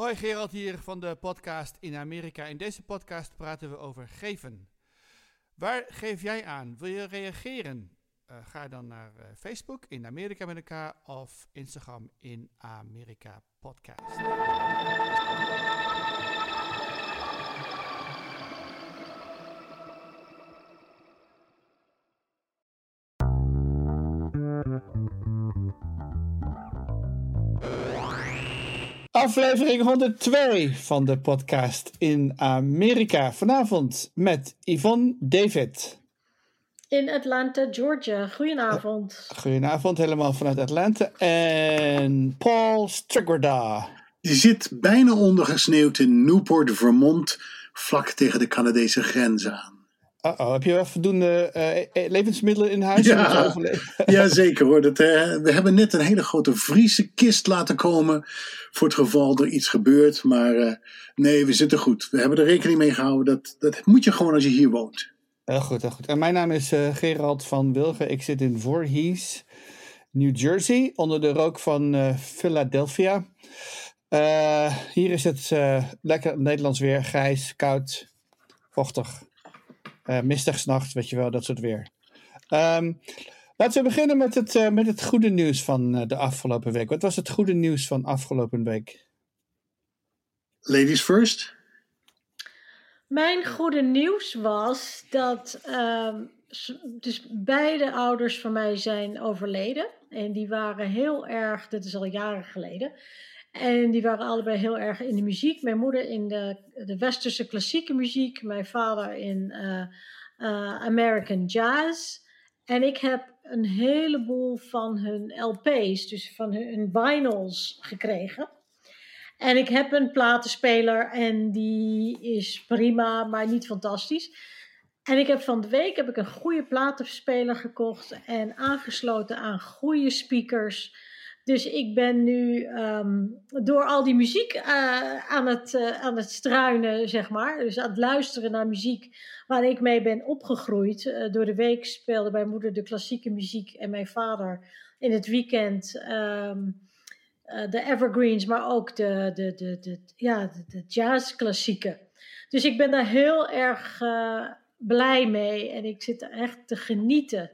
Hoi, Gerald hier van de podcast in Amerika. In deze podcast praten we over geven. Waar geef jij aan? Wil je reageren? Uh, ga dan naar uh, Facebook in Amerika met elkaar of Instagram in Amerika Podcast. Aflevering 102 van de podcast in Amerika. Vanavond met Yvonne David. In Atlanta, Georgia. Goedenavond. Goedenavond, helemaal vanuit Atlanta. En Paul Strigwerda. Die zit bijna ondergesneeuwd in Newport, Vermont, vlak tegen de Canadese grens aan. Uh oh, heb je wel voldoende uh, levensmiddelen in huis? Ja, ja zeker hoor. Dat, uh, we hebben net een hele grote Friese kist laten komen. Voor het geval er iets gebeurt. Maar nee, we zitten goed. We hebben er rekening mee gehouden. Dat, dat moet je gewoon als je hier woont. Heel goed, heel goed. En mijn naam is Gerald van Wilgen. Ik zit in Voorhees, New Jersey. Onder de rook van Philadelphia. hier is het lekker Nederlands weer. Grijs, koud, vochtig. Uh, mistig s'nachts, weet je wel, dat soort weer. Um, laten we beginnen met het, uh, met het goede nieuws van uh, de afgelopen week. Wat was het goede nieuws van afgelopen week? Ladies first. Mijn goede nieuws was dat um, dus beide ouders van mij zijn overleden. En die waren heel erg, dit is al jaren geleden, en die waren allebei heel erg in de muziek. Mijn moeder in de, de westerse klassieke muziek. Mijn vader in uh, uh, American jazz. En ik heb een heleboel van hun LP's, dus van hun vinyls gekregen. En ik heb een platenspeler en die is prima, maar niet fantastisch. En ik heb van de week heb ik een goede platenspeler gekocht en aangesloten aan goede speakers dus ik ben nu ehm, door al die muziek uh, aan, het, uh, aan het struinen, zeg maar. Dus aan het luisteren naar muziek waar ik mee ben opgegroeid. Uh, door de week speelde mijn moeder de klassieke muziek en mijn vader in het weekend um, de evergreens, maar ook de, de, de, de, ja, de, de jazzklassieken. Dus ik ben daar heel erg blij mee en ik zit echt te genieten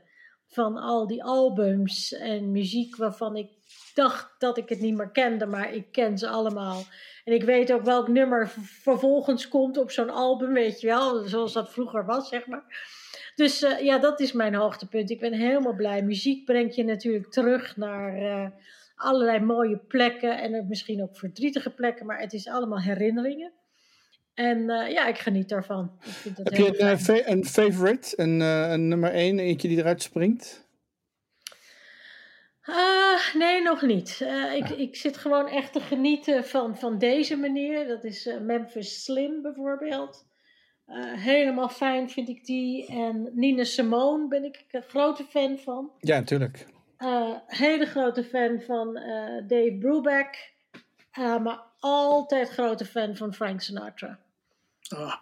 van al die albums en muziek waarvan ik dacht dat ik het niet meer kende, maar ik ken ze allemaal. En ik weet ook welk nummer vervolgens komt op zo'n album, weet je wel, zoals dat vroeger was, zeg maar. Dus uh, ja, dat is mijn hoogtepunt. Ik ben helemaal blij. Muziek brengt je natuurlijk terug naar uh, allerlei mooie plekken en misschien ook verdrietige plekken, maar het is allemaal herinneringen. En uh, ja, ik geniet daarvan. Ik vind Heb je een, een, favorite, een, een nummer één, eentje die eruit springt? Uh, nee, nog niet. Uh, ik, ik zit gewoon echt te genieten van, van deze manier. Dat is uh, Memphis Slim bijvoorbeeld. helemaal fijn vind ik die. En Nina Simone ben ik een grote fan van. Ja, natuurlijk. hele grote fan van Dave Brubeck. maar altijd grote fan van Frank Sinatra. Ah,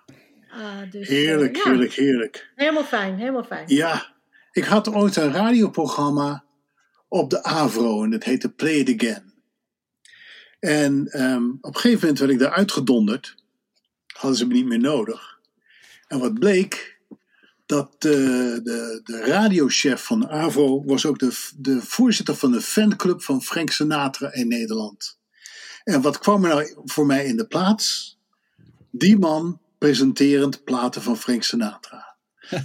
dus, heerlijk, ja. heerlijk, heerlijk. Helemaal fijn, helemaal fijn. Ja, ik had ooit een radioprogramma op de Avro en het heette Play It Again. En um, op een gegeven moment werd ik daar uitgedonderd. Hadden ze me niet meer nodig. En wat bleek, dat de, de, de radiochef van de AVRO was ook de, de voorzitter van de fanclub van Frank Sinatra in Nederland. En wat kwam er nou voor mij in de plaats? Die man presenterend platen van Frank Sinatra.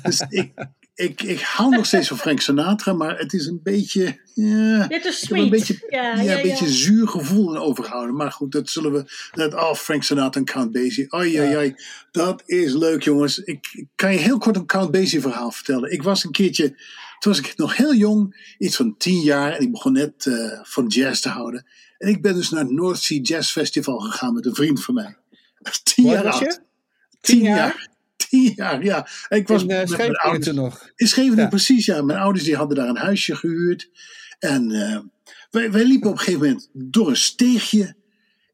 Dus ik, ik, ik hou nog steeds van Frank Sinatra, maar het is een beetje. Ja, Dit is sweet. Een beetje, ja, ja, een beetje zuur gevoel in overgehouden. Maar goed, dat zullen we. Let af, oh, Frank Sinatra en Count Basie. Ai, ai, ai. Dat is leuk, jongens. Ik, kan je heel kort een Count Basie verhaal vertellen. Ik was een keertje. Toen was ik nog heel jong, iets van tien jaar. En ik begon net uh, van jazz te houden. En ik ben dus naar het North Sea Jazz Festival gegaan met een vriend van mij. Tien jaar oud. Tien jaar? jaar, ja. ik was in uh, ouders, nog. In Scheveningen, ja. precies, ja. Mijn ouders die hadden daar een huisje gehuurd. En uh, wij, wij liepen op een gegeven moment door een steegje.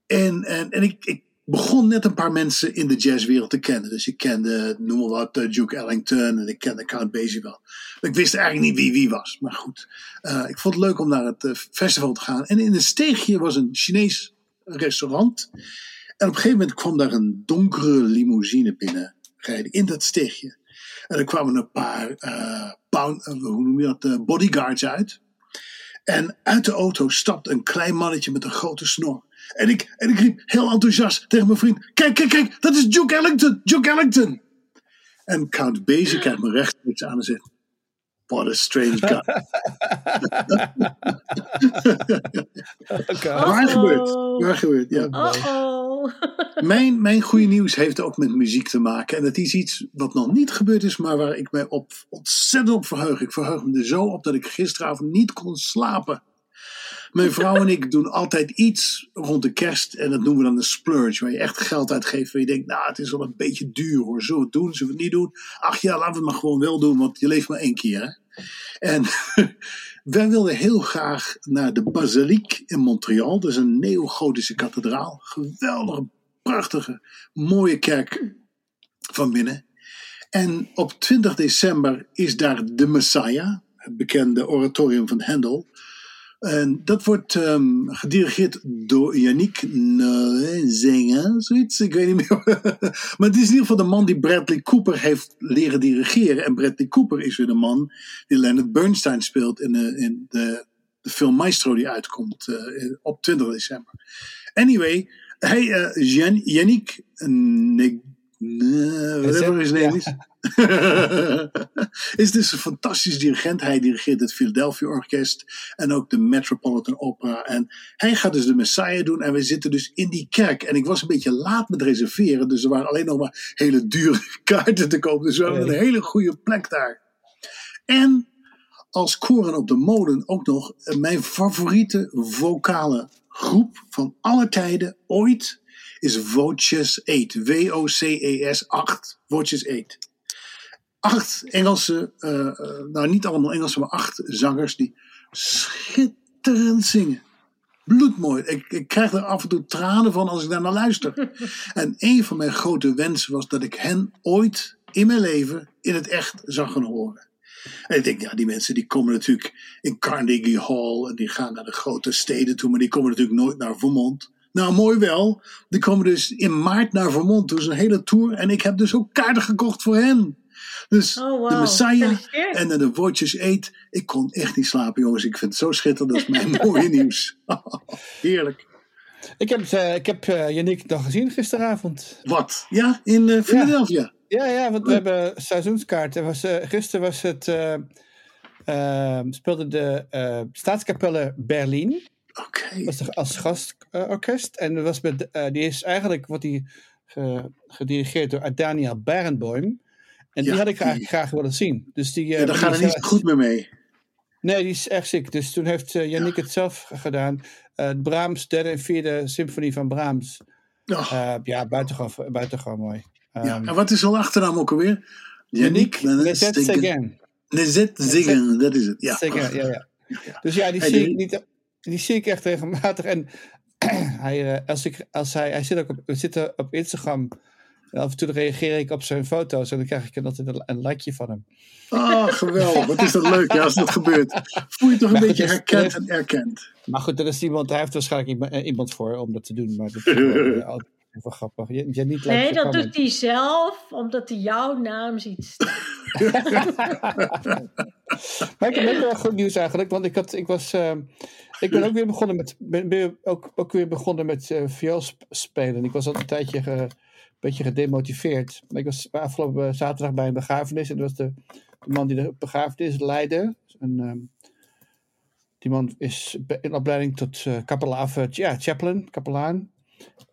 En, en, en ik, ik begon net een paar mensen in de jazzwereld te kennen. Dus ik kende, noem maar wat, uh, Duke Ellington en ik kende Count Basie wel. Ik wist eigenlijk niet wie wie was, maar goed. Uh, ik vond het leuk om naar het uh, festival te gaan. En in een steegje was een Chinees restaurant. En op een gegeven moment kwam daar een donkere limousine binnen in dat steegje. En er kwamen een paar uh, pound, hoe noem je dat, bodyguards uit. En uit de auto stapt een klein mannetje met een grote snor. En ik, en ik riep heel enthousiast tegen mijn vriend: Kijk, kijk, kijk, dat is Duke Ellington, Duke Ellington. En Count Basie kijkt me rechtstreeks aan en zegt: What a strange guy. okay. Waar gebeurt? Waar gebeurt? Ja. Uh-oh. mijn, mijn goede nieuws heeft ook met muziek te maken. En het is iets wat nog niet gebeurd is, maar waar ik mij op ontzettend op verheug. Ik verheug me er zo op dat ik gisteravond niet kon slapen. Mijn vrouw en ik doen altijd iets rond de kerst. En dat noemen we dan een splurge. Waar je echt geld uitgeeft. Waar je denkt, nou het is wel een beetje duur hoor. Zullen het doen? Zullen we het niet doen? Ach ja, laten we het maar gewoon wel doen. Want je leeft maar één keer. En wij wilden heel graag naar de Basilique in Montreal. Dat is een neogotische kathedraal. Geweldige, prachtige, mooie kerk van binnen. En op 20 december is daar de Messiah, het bekende oratorium van Handel. En dat wordt um, gedirigeerd door Yannick Zingen, zoiets, ik weet niet meer. maar het is in ieder geval de man die Bradley Cooper heeft leren dirigeren. En Bradley Cooper is weer de man die Leonard Bernstein speelt in de, in de, de film Maestro die uitkomt uh, op 20 december. Anyway, hij, uh, Yannick, uh, whatever his name is. is dus een fantastisch dirigent. Hij dirigeert het Philadelphia Orkest en ook de Metropolitan Opera. En hij gaat dus de Messiah doen en we zitten dus in die kerk. En ik was een beetje laat met reserveren, dus er waren alleen nog maar hele dure kaarten te kopen. Dus we hebben een hele goede plek daar. En als koren op de molen ook nog mijn favoriete vocale groep van alle tijden ooit is Voces 8. W-O-C-E-S 8. Voces 8 acht Engelse, uh, nou niet allemaal Engelse, maar acht zangers die schitterend zingen. Bloedmooi. Ik, ik krijg er af en toe tranen van als ik daar naar luister. en een van mijn grote wensen was dat ik hen ooit in mijn leven in het echt zag gaan horen. En ik denk, ja, die mensen die komen natuurlijk in Carnegie Hall en die gaan naar de grote steden toe, maar die komen natuurlijk nooit naar Vermont. Nou, mooi wel. Die komen dus in maart naar Vermont. Dus een hele tour. En ik heb dus ook kaarten gekocht voor hen. Dus Oh, wow. de Messiah en dan de woordjes eet. Ik kon echt niet slapen, jongens. Ik vind het zo schitterend. Dat is mijn mooie nieuws. Heerlijk. Ik heb, eh ik heb eh, Yannick nog gezien gisteravond. Wat? Ja, in eh, Philadelphia. Ja, ja, want we hebben seizoenskaarten. Was, gisteren was het, eh, eh, speelde de eh Staatskapelle Berlin. Oké. was er als gastorkest. en was met, eh, die is eigenlijk wordt die ge- gedirigeerd door Daniel Barenboim. En die had ik eigenlijk graag willen zien. Dus die, eh, Ja, daar gaat het niet goed meer mee. Nee, die is echt ziek. Dus toen heeft Yannick het zelf gedaan. Eh Brahms, derde en vierde symfonie van Brahms. Oh, ja, buitengewoon, buitengewoon mooi. ja. Ehm, En wat is zijn achternaam ook alweer? Yannick Nezet. Nezet Zingen, dat is het. Ja. Zeker, ja, ja. Ja. Dus ja, die, Hey, zie die- ik niet, die zie ik echt regelmatig. En hij, als ik, als hij, hij zit ook op, zitten op Instagram. En af en toe reageer ik op zijn foto's en dan krijg ik altijd een, een likeje van hem. Oh, geweldig. Wat is dat leuk ja, als dat gebeurt. Voel je toch een Maar beetje is- herkend en erkend. Maar goed, er is iemand, hij heeft waarschijnlijk iemand, eh, voor om dat te doen. Maar dat is wel, eh, altijd grappig. Je, je niet Nee, dat comment. doet hij zelf, omdat hij jouw naam ziet staan. Maar ik heb ook wel goed nieuws eigenlijk, want ik, had, ik, was, eh, ik ben ook weer begonnen met, ben, ben ook, ook weer begonnen met eh viool sp- spelen. Ik was al een tijdje beetje gedemotiveerd. Ik was afgelopen zaterdag bij een begrafenis en dat was de, de man die de begrafenis leidde. Ehm, die man is in opleiding tot eh kapelaan, eh, ja, chaplain, kapelaan.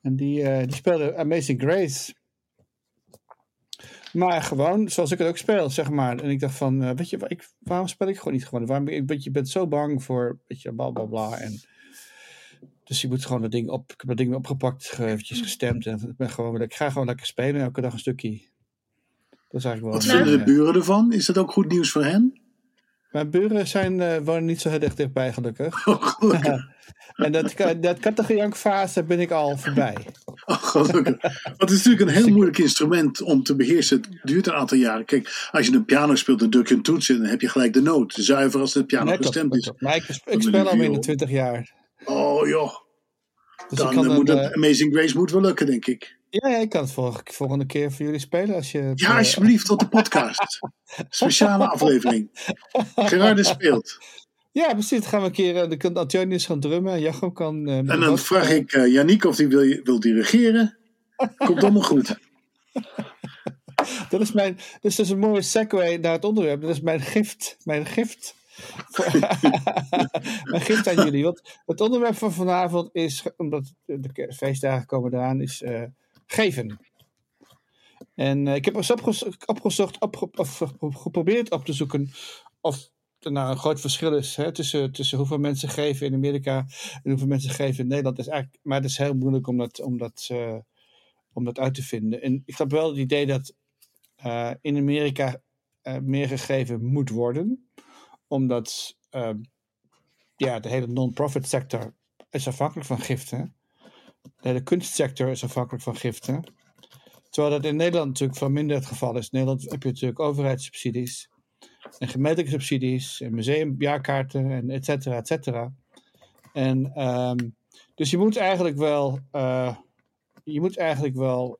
En die, eh, die speelde Amazing Grace. Maar gewoon zoals ik het ook speel, zeg maar. En ik dacht van, eh, weet je, waarom speel ik gewoon niet gewoon? Waarom, ik, je bent zo bang voor, weet je, bla bla bla. En, dus je moet gewoon dat ding op, ik heb dat ding opgepakt, ge- eventjes gestemd. En ik ben gewoon, ik ga gewoon lekker spelen, elke dag een stukje. Dat is eigenlijk wel... Wat vinden de buren ervan? Is dat ook goed nieuws voor hen? Mijn buren zijn, eh, wonen niet zo heel erg dichtbij, gelukkig. Oh, gelukkig. en dat, dat kattengejankfase ben ik al voorbij. Oh, gelukkig. Want het is natuurlijk een heel moeilijk instrument om te beheersen. Het duurt een aantal jaren. Kijk, als je een piano speelt, dan druk je een toets in. Dan heb je gelijk de noot. Zuiver als de piano Net op, gestemd is. op. Maar ik, speel al meer dan 20 jaar. Oh joh. Dus Dan kan eh, moet het eh, Amazing Grace moet wel lukken, denk ik. ja, ik kan het volgende, volgende keer voor jullie spelen. Als je Ja, eh, alsjeblieft, tot de podcast. Speciale aflevering. Gerardus speelt. ja, precies. Dan gaan we een keer. Dan kan Antonius gaan drummen en Jachem kan. En dan vraag ik uh, Yannick of hij wil, wil dirigeren. Komt allemaal goed. Dat is mijn. Dus dat is een mooie segue naar het onderwerp. Dat is mijn gift. Mijn gift. Mijn gift aan jullie. Want het onderwerp van vanavond is, omdat de feestdagen komen eraan, is eh, geven. En eh, ik heb eens opgez- opgezocht, opge- of, of geprobeerd op te zoeken of er nou een groot verschil is hè, tussen, tussen hoeveel mensen geven in Amerika en hoeveel mensen geven in Nederland. Is eigenlijk, maar het is heel moeilijk om dat, eh, uit te vinden. En ik heb wel het idee dat in Amerika meer gegeven moet worden, omdat eh, ja, de hele non-profit sector is afhankelijk van giften. De hele kunstsector is afhankelijk van giften. Terwijl dat in Nederland natuurlijk veel minder het geval is. In Nederland heb je natuurlijk overheidssubsidies en gemeentelijke subsidies en museumjaarkaarten en et cetera, et cetera. En ehm, dus je moet eigenlijk wel, eh, je moet eigenlijk wel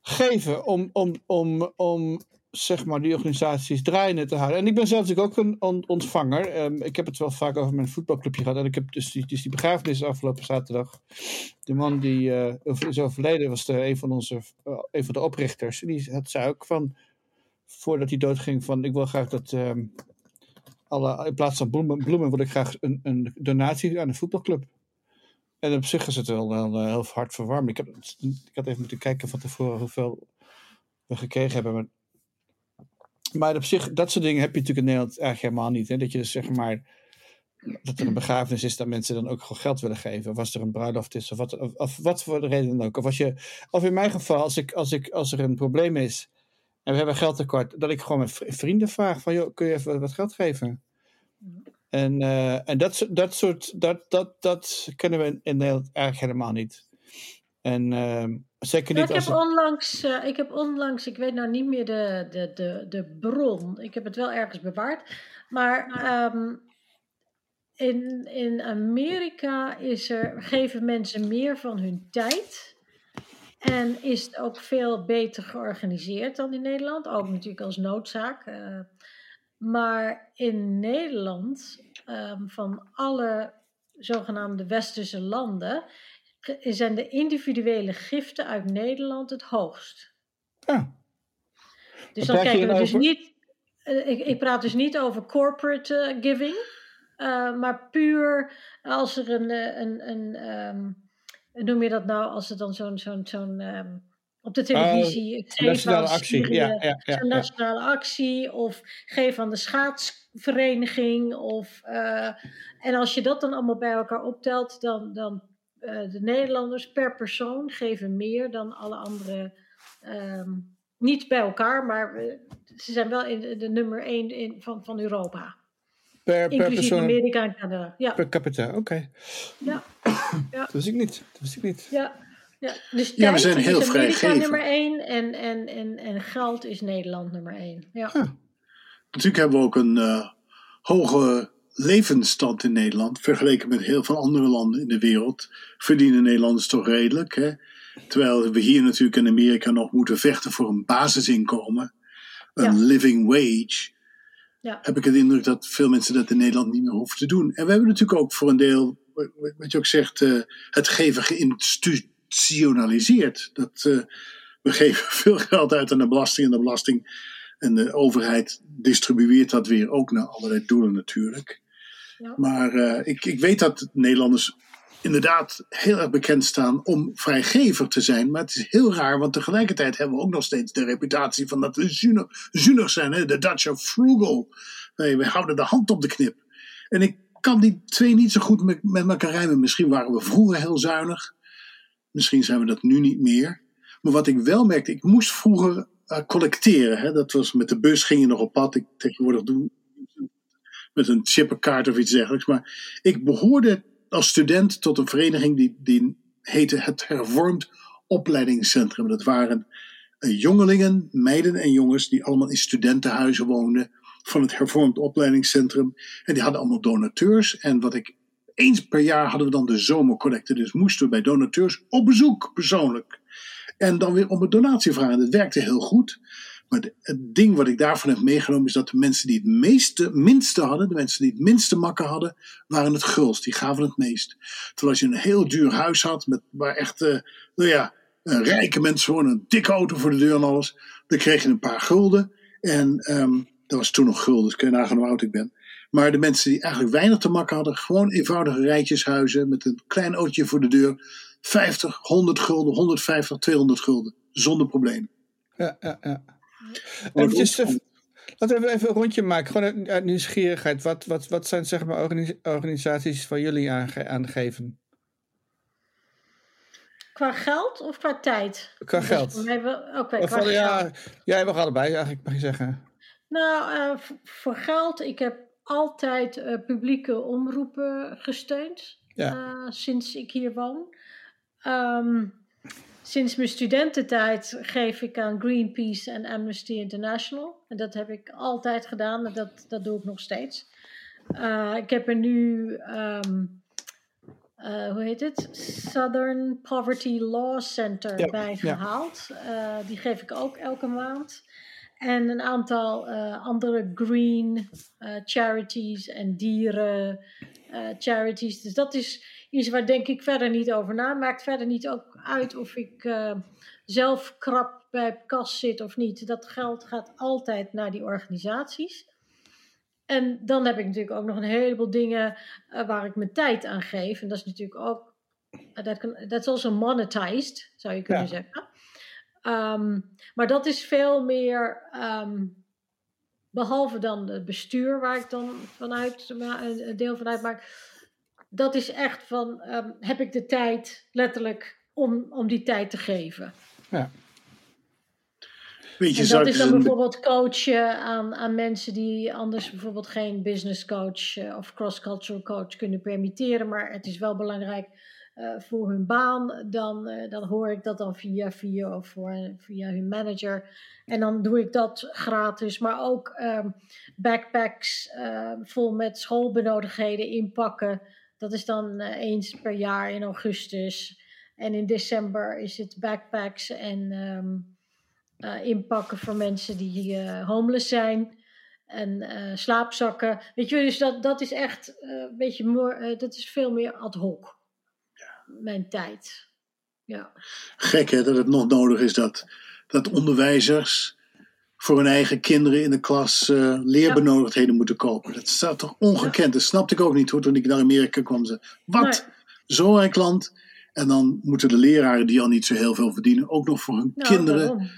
geven om, om, om, om zeg maar, die organisaties draaiende te houden. En ik ben zelf natuurlijk ook een on- ontvanger. Ehm, ik heb het wel vaak over mijn voetbalclubje gehad. En ik heb dus die, dus die begrafenis afgelopen zaterdag. De man die over- is overleden was de, een van onze eh, een van de oprichters. En die had, zei ook van, voordat hij doodging, van ik wil graag dat ehm, alle, in plaats van bloemen, bloemen wil ik graag een, een donatie aan een voetbalclub. En op zich is het wel, wel eh, heel hard verwarmd. Ik, heb, ik had even moeten kijken van tevoren hoeveel we gekregen hebben. Maar, maar op zich, dat soort dingen heb je natuurlijk in Nederland eigenlijk helemaal niet. Hè? Dat je dus zeg maar, dat er een begrafenis is, dat mensen dan ook gewoon geld willen geven. Of als er een bruiloft is, of wat, of, wat voor de reden dan ook. Of, als je, of in mijn geval, als, ik, als, ik, als er een probleem is en we hebben geld tekort, dat ik gewoon mijn vri- vrienden vraag van, joh, kun je even wat geld geven? En, eh, en dat, dat soort, dat, dat, dat kennen we in Nederland eigenlijk helemaal niet. En ehm, Ja, ik, heb onlangs, eh, ik heb onlangs, ik weet nou niet meer de, de, de, de bron. Ik heb het wel ergens bewaard. Maar ehm, in, in Amerika is er, geven mensen meer van hun tijd. En is het ook veel beter georganiseerd dan in Nederland. Ook natuurlijk als noodzaak. eh. maar in Nederland, ehm, van alle zogenaamde westerse landen, zijn de individuele giften uit Nederland het hoogst. Ja. Dus Wat dan kijken we dus niet. eh, ik, ik praat dus niet over corporate eh, giving, eh, maar puur als er een, een, een ehm, noem je dat nou, als er dan zo'n, zo'n, zo'n ehm, op de televisie, het Oh, nationale aan actie. Syrië, Ja, ja, nationale actie, of geef aan de schaatsvereniging, of, en als je dat dan allemaal bij elkaar optelt, dan, dan eh, de Nederlanders per persoon geven meer dan alle andere ehm, niet bij elkaar, maar eh, ze zijn wel in de, de nummer één in, van, van Europa. Per, per Inclusief persoon Amerika en Canada. Ja, per capita, oké. ja, Dat wist ik niet. Dat wist ik niet. ja. ja. Dus Ja, we zijn heel is Amerika vrijgevend. nummer één en, en, en, en geld is Nederland nummer één. Ja. Natuurlijk hebben we ook een eh, hoge levensstand in Nederland. Vergeleken met heel veel andere landen in de wereld. Verdienen Nederlanders toch redelijk. Hè? Terwijl we hier natuurlijk in Amerika nog moeten vechten voor een basisinkomen. Een Ja. living wage. Ja. Heb ik het indruk dat veel mensen dat in Nederland niet meer hoeven te doen. En we hebben natuurlijk ook voor een deel, wat je ook zegt, eh, het geven geïnstitutionaliseerd. Dat, eh, we geven veel geld uit aan de belasting en de belasting en de overheid distribueert dat weer ook naar allerlei doelen natuurlijk. Ja. Maar eh, ik, ik weet dat Nederlanders inderdaad heel erg bekend staan om vrijgever te zijn. Maar het is heel raar, want tegelijkertijd hebben we ook nog steeds de reputatie van dat we zuinig, zijn. Hè? De Dutch are frugal. Nee, we houden de hand op de knip. En ik kan die twee niet zo goed met, met elkaar rijmen. Misschien waren we vroeger heel zuinig. Misschien zijn we dat nu niet meer. Maar wat ik wel merkte, ik moest vroeger eh, collecteren. Hè? Dat was met de bus ging je nog op pad. Ik tegenwoordig doe met een chippenkaart of iets dergelijks. Maar ik behoorde als student tot een vereniging die, die heette het Hervormd Opleidingscentrum. Dat waren eh, jongelingen, meiden en jongens die allemaal in studentenhuizen woonden van het Hervormd Opleidingscentrum. En die hadden allemaal donateurs. En wat ik eens per jaar hadden we dan de zomercollecte. Dus moesten we bij donateurs op bezoek, persoonlijk. En dan weer om een donatie vragen. Dat werkte heel goed. Maar het ding wat ik daarvan heb meegenomen is dat de mensen die het meeste, minste hadden, de mensen die het minste makken hadden, waren het gulst. Die gaven het meest. Terwijl als je een heel duur huis had, met, waar echt, uh, nou ja, rijke mensen gewoon een dikke auto voor de deur en alles, dan kreeg je een paar gulden. En um, dat was toen nog gulden, dus kun je nagaan hoe oud ik ben. Maar de mensen die eigenlijk weinig te makken hadden, gewoon eenvoudige rijtjeshuizen met een klein autootje voor de deur, 50, 100 gulden, 150, 200 gulden, zonder probleem. Ja, ja, ja. Eventjes, uh, laten we even een rondje maken, gewoon uit, nieuwsgierigheid. Wat, wat, wat zijn zeg maar organisaties van jullie aange aangeven? Qua geld of qua tijd? Qua dus geld. Oké, okay, qua ja, geld. Ja, we allebei eigenlijk, mag je zeggen. Nou, uh, voor geld, ik heb altijd uh, publieke omroepen gesteund. Ja. Uh, sinds ik hier woon. Um, sinds mijn studententijd geef ik aan Greenpeace en Amnesty International. En dat heb ik altijd gedaan en dat, dat doe ik nog steeds. Uh, ik heb er nu, um, uh, hoe heet het? Southern Poverty Law Center ja, bij gehaald. Ja. Uh, die geef ik ook elke maand. En een aantal andere green charities en dieren charities. Dus dat is iets waar denk ik verder niet over na. Maakt verder niet ook uit of ik uh, zelf krap bij kas zit of niet. Dat geld gaat altijd naar die organisaties. En dan heb ik natuurlijk ook nog een heleboel dingen uh, waar ik mijn tijd aan geef. En dat is natuurlijk ook, dat uh, is also monetized, zou je kunnen ja. zeggen. Um, maar dat is veel meer, um, behalve dan het bestuur waar ik dan vanuit een deel van uitmaak dat is echt van, um, heb ik de tijd letterlijk om, om die tijd te geven. Ja. Weet je, en dat is dan bijvoorbeeld coachen aan, aan mensen die anders bijvoorbeeld geen business coach uh, of cross-cultural coach kunnen permitteren, maar het is wel belangrijk uh, voor hun baan. Dan, uh, dan hoor ik dat dan via via of voor, via hun manager. En dan doe ik dat gratis, maar ook um, backpacks vol met schoolbenodigdheden inpakken. Dat is dan uh, eens per jaar in augustus. En in december is het backpacks en um, uh, inpakken voor mensen die uh, homeless zijn. En slaapzakken. Weet je, dus dat, dat is echt een beetje meer, dat is veel meer ad hoc. Ja. Mijn tijd. Ja. Gek hè, dat het nog nodig is dat, dat onderwijzers voor hun eigen kinderen in de klas uh, leerbenodigdheden ja. moeten kopen. Dat staat toch ongekend. Dat snapte ik ook niet hoor, toen ik naar Amerika kwam. Ze, wat? Nee. Zo'n rijk land. En dan moeten de leraren, die al niet zo heel veel verdienen, ook nog voor hun nou, kinderen.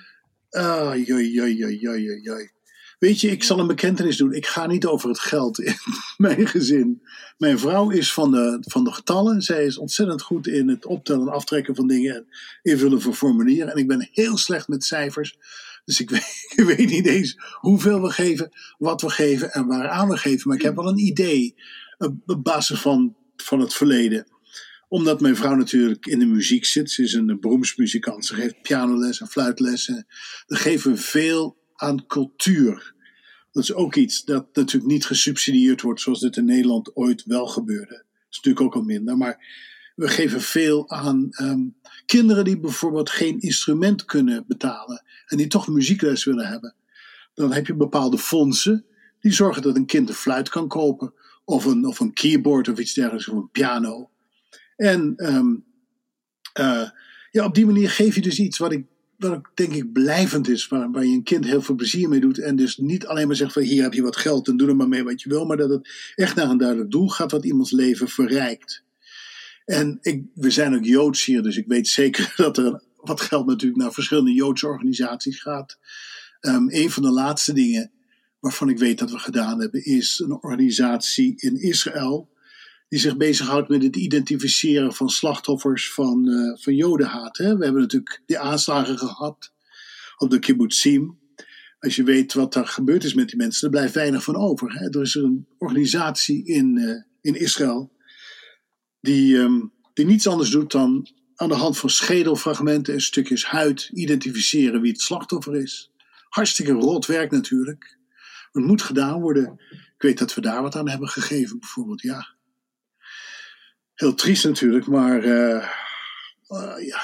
Ah, joi, joi, joi, joi, joi. Weet je, ik zal een bekentenis doen. Ik ga niet over het geld in mijn gezin. Mijn vrouw is van de, van de getallen. Zij is ontzettend goed in het optellen en aftrekken van dingen en invullen van formulieren. En ik ben heel slecht met cijfers. Dus ik weet, ik weet, niet eens hoeveel we geven, wat we geven en waaraan we geven. Maar ik heb wel een idee op basis van, van het verleden. Omdat mijn vrouw natuurlijk in de muziek zit. Ze is een beroemsmuzikant. Ze geeft pianoles en fluitles. En dan geven we veel aan cultuur. Dat is ook iets dat natuurlijk niet gesubsidieerd wordt zoals dit in Nederland ooit wel gebeurde. Dat is natuurlijk ook al minder. Maar we geven veel aan um, kinderen die bijvoorbeeld geen instrument kunnen betalen en die toch muziekles willen hebben. Dan heb je bepaalde fondsen die zorgen dat een kind een fluit kan kopen, of een, of een keyboard of iets dergelijks, of een piano. En um, uh, ja, op die manier geef je dus iets wat ik, wat ik denk ik blijvend is, waar, waar je een kind heel veel plezier mee doet. En dus niet alleen maar zegt van hier heb je wat geld en doe er maar mee wat je wil, maar dat het echt naar een duidelijk doel gaat wat iemands leven verrijkt. En ik, we zijn ook Joods hier, dus ik weet zeker dat er wat geld natuurlijk naar verschillende Joodse organisaties gaat. Um, een van de laatste dingen waarvan ik weet dat we gedaan hebben, is een organisatie in Israël. Die zich bezighoudt met het identificeren van slachtoffers van, uh, van jodenhaat. Hè? We hebben natuurlijk die aanslagen gehad op de kibbutzim. Als je weet wat er gebeurd is met die mensen, er blijft weinig van over. Hè? Er is een organisatie in, uh, in Israël die, um, die niets anders doet dan aan de hand van schedelfragmenten en stukjes huid identificeren wie het slachtoffer is. Hartstikke rot werk natuurlijk. Het moet gedaan worden. Ik weet dat we daar wat aan hebben gegeven, bijvoorbeeld, ja. Heel triest natuurlijk, maar eh, eh, ja,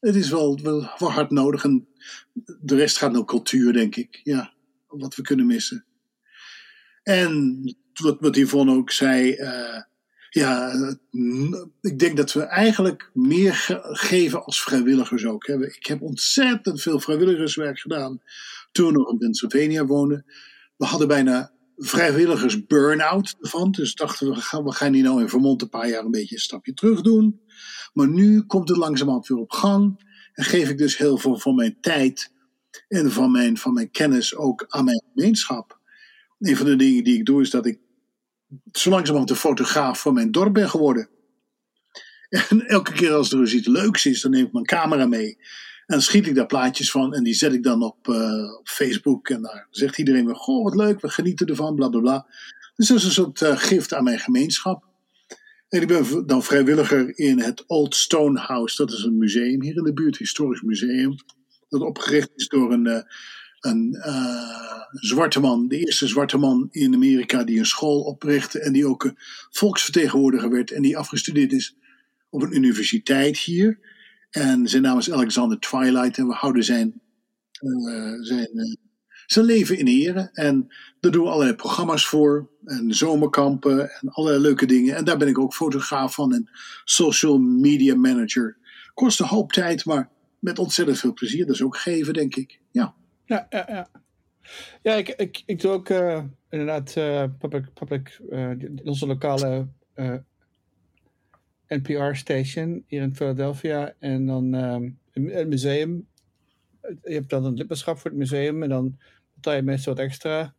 het is wel, wel, hard nodig. En de rest gaat naar cultuur, denk ik. Ja, wat we kunnen missen. En wat, wat Yvonne ook zei, eh, ja, ik denk dat we eigenlijk meer geven als vrijwilligers ook. Ik heb ontzettend veel vrijwilligerswerk gedaan toen we nog in Pennsylvania woonden. We hadden bijna vrijwilligers burn-out ervan. Dus dachten we, we gaan, we hier nou in Vermont een paar jaar een beetje een stapje terug doen. Maar nu komt het langzamerhand weer op gang. En geef ik dus heel veel van mijn tijd en van mijn, van mijn kennis ook aan mijn gemeenschap. Een van de dingen die ik doe is dat ik zo langzamerhand de fotograaf van mijn dorp ben geworden. En elke keer als er iets leuks is, dan neem ik mijn camera mee. En schiet ik daar plaatjes van en die zet ik dan op, op Facebook. En daar zegt iedereen weer, goh wat leuk, we genieten ervan, bla bla bla. Dus dat is een soort uh, gift aan mijn gemeenschap. En ik ben dan vrijwilliger in het Old Stone House. Dat is een museum hier in de buurt, historisch museum. Dat opgericht is door een, uh, een zwarte man, de eerste zwarte man in Amerika die een school oprichtte. En die ook volksvertegenwoordiger werd en die afgestudeerd is op een universiteit hier. En zijn naam is Alexander Twilight en we houden zijn, uh, zijn, uh, zijn leven in ere. En daar doen we allerlei programma's voor. En zomerkampen en allerlei leuke dingen. En daar ben ik ook fotograaf van en social media manager. Kost een hoop tijd, maar met ontzettend veel plezier. Dat is ook geven, denk ik. Ja, ja, ja. ja. Ik, ik, ik doe ook uh, inderdaad public, public onze lokale NPR-station hier in Philadelphia. En dan um, een museum. Je hebt dan een lidmaatschap voor het museum en dan betaal je meestal wat extra.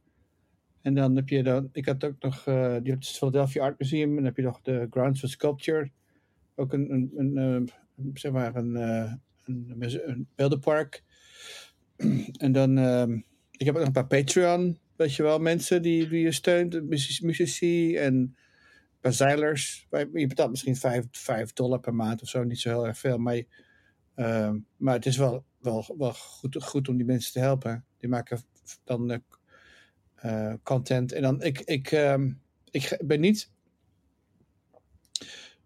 En dan heb je dan, ik had ook nog, je hebt het Philadelphia Art Museum en dan heb je nog de Grounds for Sculpture. Ook een, een, een zeg maar een, uh, een, een beeldenpark. en dan, um, ik heb ook nog een paar Patreon, weet je wel, mensen die, die je steunt, muzici en zeilers. Je betaalt misschien 5, 5 dollar per maand of zo, niet zo heel erg veel. Maar, uh, maar het is wel, wel, wel goed, goed om die mensen te helpen. Die maken dan uh, content. En dan, ik, ik, uh, ik ben niet.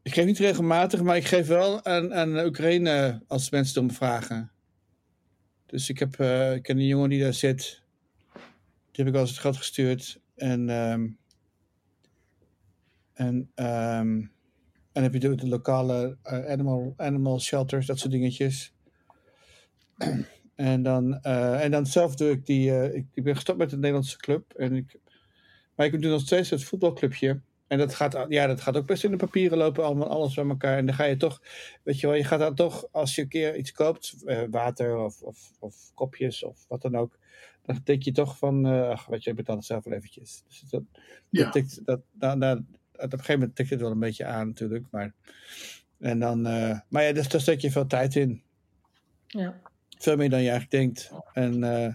Ik geef niet regelmatig, maar ik geef wel aan, aan Oekraïne als mensen erom vragen. Dus ik heb uh, ik ken een jongen die daar zit. Die heb ik al eens het geld gestuurd. En ehm, en, um, en heb je de, de lokale uh, animal, animal shelters, dat soort dingetjes. en, dan, uh, en dan zelf doe ik die. Uh, ik, ik, ben gestopt met de Nederlandse club. En ik, maar ik doe nog steeds het voetbalclubje. En dat gaat, ja, dat gaat ook best in de papieren lopen, allemaal alles bij elkaar. En dan ga je toch, weet je wel, je gaat dan toch, als je een keer iets koopt, water of, of, of, kopjes of wat dan ook, dan denk je toch van, ach, weet je, ik betaal het zelf wel eventjes. Dus dat, ja. dat, dat, dat, op een gegeven moment tikt het wel een beetje aan natuurlijk. Maar, en dan, uh, maar ja, dus, daar stek je veel tijd in. Ja. Veel meer dan je eigenlijk denkt. En, uh,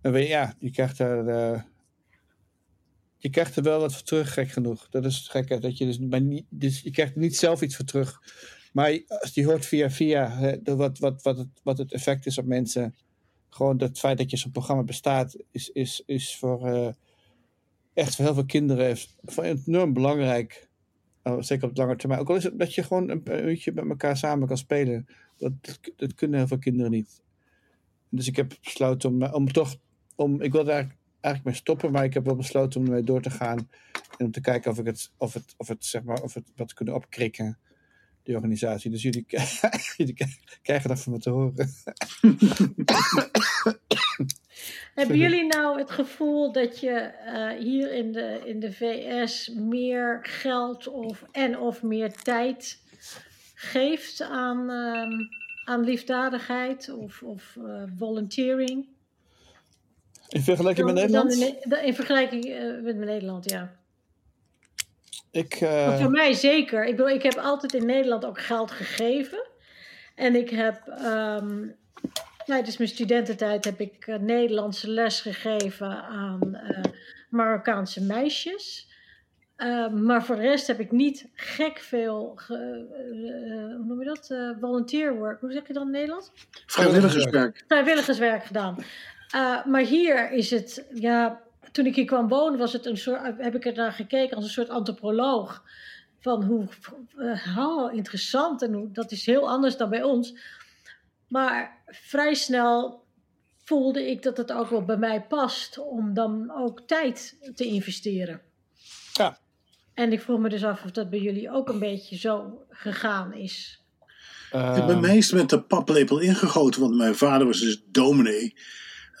en ja, je krijgt er, uh, je krijgt er wel wat voor terug, gek genoeg. Dat is gekke, dat je dus, maar niet, dus je krijgt niet zelf iets voor terug. Maar als je hoort via via hè, wat, wat, wat, het, wat het effect is op mensen. Gewoon het feit dat je zo'n programma bestaat, is, is, is voor echt voor heel veel kinderen enorm belangrijk. Oh, zeker op het lange termijn. Ook al is het dat je gewoon een uurtje met elkaar samen kan spelen. Dat, dat kunnen heel veel kinderen niet. Dus ik heb besloten om, om toch. Om, ik wilde eigenlijk, eigenlijk mee stoppen, maar ik heb wel besloten om ermee door te gaan. En om te kijken of ik het, of het, of het, zeg maar, of het wat kunnen opkrikken. Die organisatie. Dus jullie, jullie krijgen dat van me te horen. Hebben jullie nou het gevoel dat je uh, hier in de, in de VS meer geld of, en of meer tijd geeft aan, uh, aan liefdadigheid of, of uh, volunteering? In vergelijking met Nederland? In, in, vergelijking met Nederland, ja. Ik, voor mij zeker. Ik, bedoel, ik heb altijd in Nederland ook geld gegeven. En ik heb um, Tijdens mijn studententijd heb ik uh, Nederlandse les gegeven aan uh, Marokkaanse meisjes. Uh, maar voor de rest heb ik niet gek veel, ge, hoe noem je dat? volunteer work. Hoe zeg je dan in Nederland? Vrijwilligerswerk. Vrijwilligerswerk gedaan. maar hier is het, ja, toen ik hier kwam wonen, was het een soort, heb ik er naar gekeken als een soort antropoloog van hoe uh, interessant en hoe, dat is heel anders dan bij ons. Maar vrij snel voelde ik dat het ook wel bij mij past om dan ook tijd te investeren. Ja. En ik vroeg me dus af of dat bij jullie ook een beetje zo gegaan is. Uh, bij mij is het met de paplepel ingegoten, want mijn vader was dus dominee.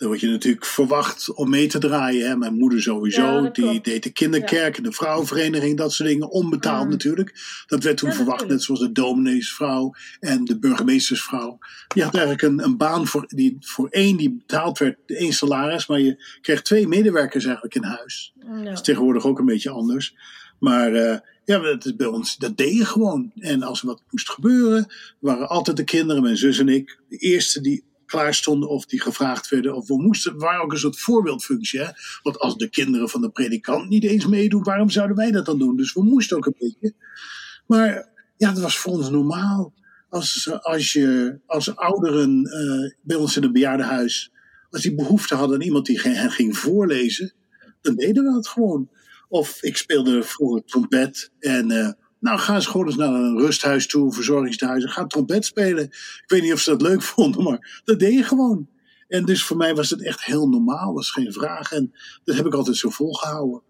Dan word je natuurlijk verwacht om mee te draaien. Hè? Mijn moeder sowieso, die deed de kinderkerk en de vrouwenvereniging, dat soort dingen. Onbetaald mm. natuurlijk. Dat werd toen verwacht, net zoals de domineesvrouw en de burgemeestersvrouw. Je had eigenlijk een, een baan voor, die, voor één die betaald werd, één salaris. Maar je kreeg twee medewerkers eigenlijk in huis. Dat is tegenwoordig ook een beetje anders. Maar uh, ja, dat is bij ons, dat deed je gewoon. En als er wat moest gebeuren, waren altijd de kinderen, mijn zus en ik, de eerste die klaar stonden of die gevraagd werden. Of we moesten, waren ook een soort voorbeeldfunctie. Hè? Want als de kinderen van de predikant niet eens meedoen, waarom zouden wij dat dan doen? Dus we moesten ook een beetje. Maar ja, dat was voor ons normaal. Als, als, je, als ouderen uh, bij ons in het bejaardenhuis, als die behoefte hadden aan iemand die hen ging voorlezen, dan deden we dat gewoon. Of ik speelde vroeger trompet en uh, nou, ga eens gewoon eens naar een rusthuis toe, een verzorgingshuis en ga trompet spelen. Ik weet niet of ze dat leuk vonden, maar dat deed je gewoon. En dus voor mij was het echt heel normaal, was geen vraag. En dat heb ik altijd zo volgehouden.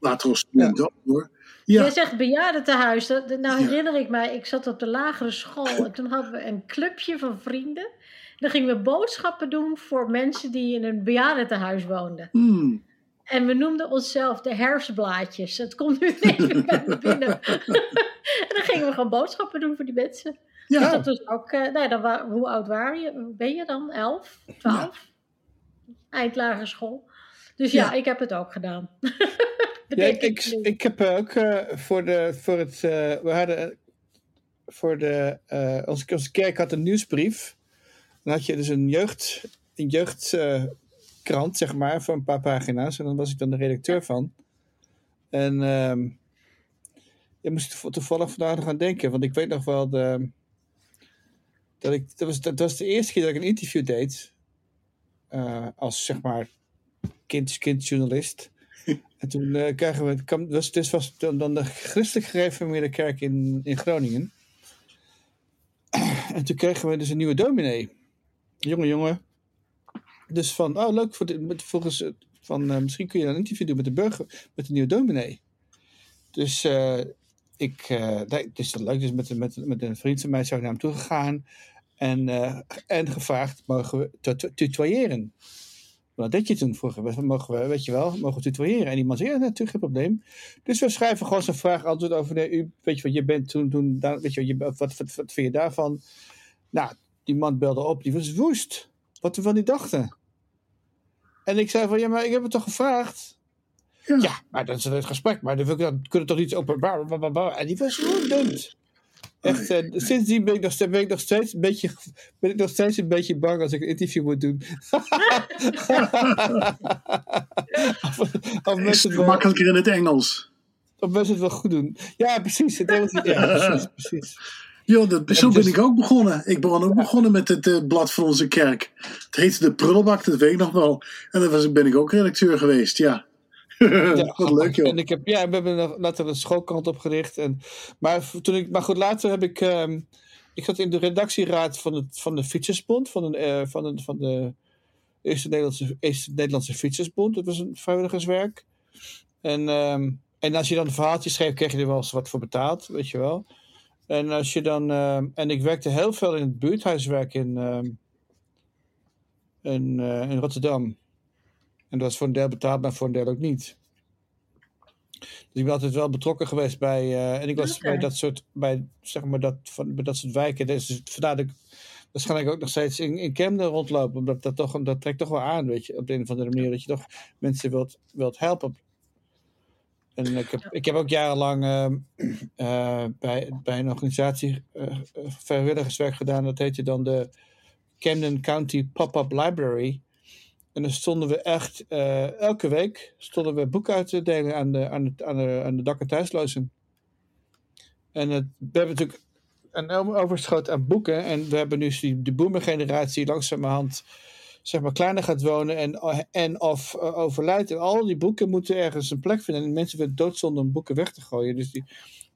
Later als student ja. ook hoor. Ja. Jij zegt bejaardentehuis. Nou herinner ik mij, ik zat op de lagere school en toen hadden we een clubje van vrienden. Dan gingen we boodschappen doen voor mensen die in een bejaardentehuis woonden. Hmm. En we noemden onszelf de herfstblaadjes. Het komt nu even bij me binnen. en dan gingen we gewoon boodschappen doen voor die mensen. Ja. Dus dat was ook, uh, nou, dan hoe oud waren je? ben je dan? Elf? Twaalf? Ja. school. Dus ja, ik heb het ook gedaan. ja, ik, ik, ik, heb ook uh, voor, de, voor het. Uh, we hadden voor de. onze, onze kerk had een nieuwsbrief. Dan had je dus een jeugd. Een jeugd krant, zeg maar, van een paar pagina's. En dan was ik dan de redacteur van. En uh, ik moest toevallig vandaag nog aan denken, want ik weet nog wel de, dat ik, dat was, dat was de eerste keer dat ik een interview deed. Uh, als zeg maar kind, kindjournalist. en toen uh, kregen we, kwam, was, dus was dan, dan de christelijk gereformeerde kerk in, in Groningen. en toen kregen we dus een nieuwe dominee. jonge jongen, dus van, oh leuk, voor de, volgens van, uh, misschien kun je een interview doen met de burger, met de nieuwe dominee. Dus uh, ik, uh, dus dat leuk, dus met, met, met een vriend van mij zou ik naar hem toe gegaan en, en gevraagd, mogen we tutoyeren? Wat deed je toen vroeger? Mogen we, weet je wel, mogen we tutoyeren? En die man zei, ja, natuurlijk geen probleem. Dus we schrijven gewoon zo'n vraag antwoord over, nee, u, weet je wat, je bent toen, toen weet je, wat, wat, wat, wat vind je daarvan? Nou, die man belde op, die was woest wat we van die dachten. En ik zei van, ja, maar ik heb het toch gevraagd? Ja, ja maar dat is het gesprek, maar dan, kunnen toch niet openbaar. En die was dood. Echt, uh, sindsdien ben ik, nog, ben ik nog steeds een beetje, ben ik nog steeds een beetje bang als ik een interview moet doen. of, of is het makkelijker in het Engels. Of mensen het wel goed doen. Ja, precies. Het Engels, ja, precies, precies. Ja, dat, zo ben ik ook begonnen. Ik ben ook begonnen met het uh, blad van onze kerk. Het heette De Prullenbak, dat weet ik nog wel. En daar was, ben ik ook redacteur geweest, ja. ja Wat leuk, joh. En ik heb, ja, we hebben later een schoolkant opgericht. En, maar, toen ik, maar goed, later heb ik... Uh, ik zat in de redactieraad van, het, van de Fietsersbond. Van, een, uh, van, een, van de Eerste Nederlandse, Eerste Nederlandse Fietsersbond. Dat was een vrijwilligerswerk. En, um, en als je dan een verhaaltje schreef, kreeg je er wel eens wat voor betaald, weet je wel. En als je dan. Uh, en ik werkte heel veel in het buurthuiswerk in, uh, in, uh, in Rotterdam. En dat was voor een deel betaald, maar voor een deel ook niet. Dus ik ben altijd wel betrokken geweest bij. Uh, en ik was okay. bij dat soort. Bij, zeg maar dat, van, bij dat soort wijken. Dus vandaar dat ik waarschijnlijk ook nog steeds in, in Camden rondlopen. Omdat dat toch. Dat trekt toch wel aan, weet je. Op de een of andere manier. Dat je toch mensen wilt, wilt helpen en ik heb, ik heb ook jarenlang uh, bij, bij een organisatie uh, vrijwilligerswerk gedaan. Dat heette dan de Camden County Pop-Up Library. En dan stonden we echt elke week stonden we boeken uit te delen aan de, aan de, aan de, aan de dak- en thuislozen. En het, we hebben natuurlijk een overschot aan boeken. En we hebben nu die, de boomergeneratie langzamerhand zeg maar, kleiner gaat wonen en, en of uh, overlijdt. En al die boeken moeten ergens een plek vinden. En mensen werden doodzonde om boeken weg te gooien. Dus die,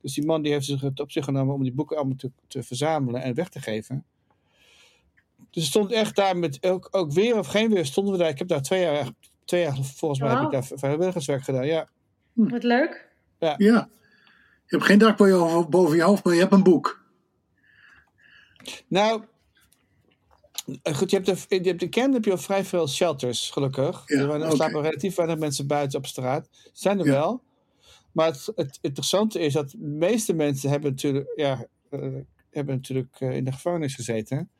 Dus die man die heeft zich het op zich genomen om die boeken allemaal te, te verzamelen en weg te geven. Dus stond echt daar met ook, ook weer of geen weer stonden we daar. Ik heb daar twee jaar, twee jaar volgens mij heb ik daar vrijwilligerswerk gedaan. Ja, Wat leuk. Ja. Je hebt geen dak boven je hoofd- maar je hebt een boek. Nou, goed, je hebt, de, je hebt in Canada heb je al vrij veel shelters, gelukkig. Ja, er waren- slapen relatief weinig mensen buiten op straat. Zijn er Ja. wel. Maar het, het interessante is dat de meeste mensen hebben natuurlijk, ja, eh, hebben natuurlijk eh, in de gevangenis gezeten.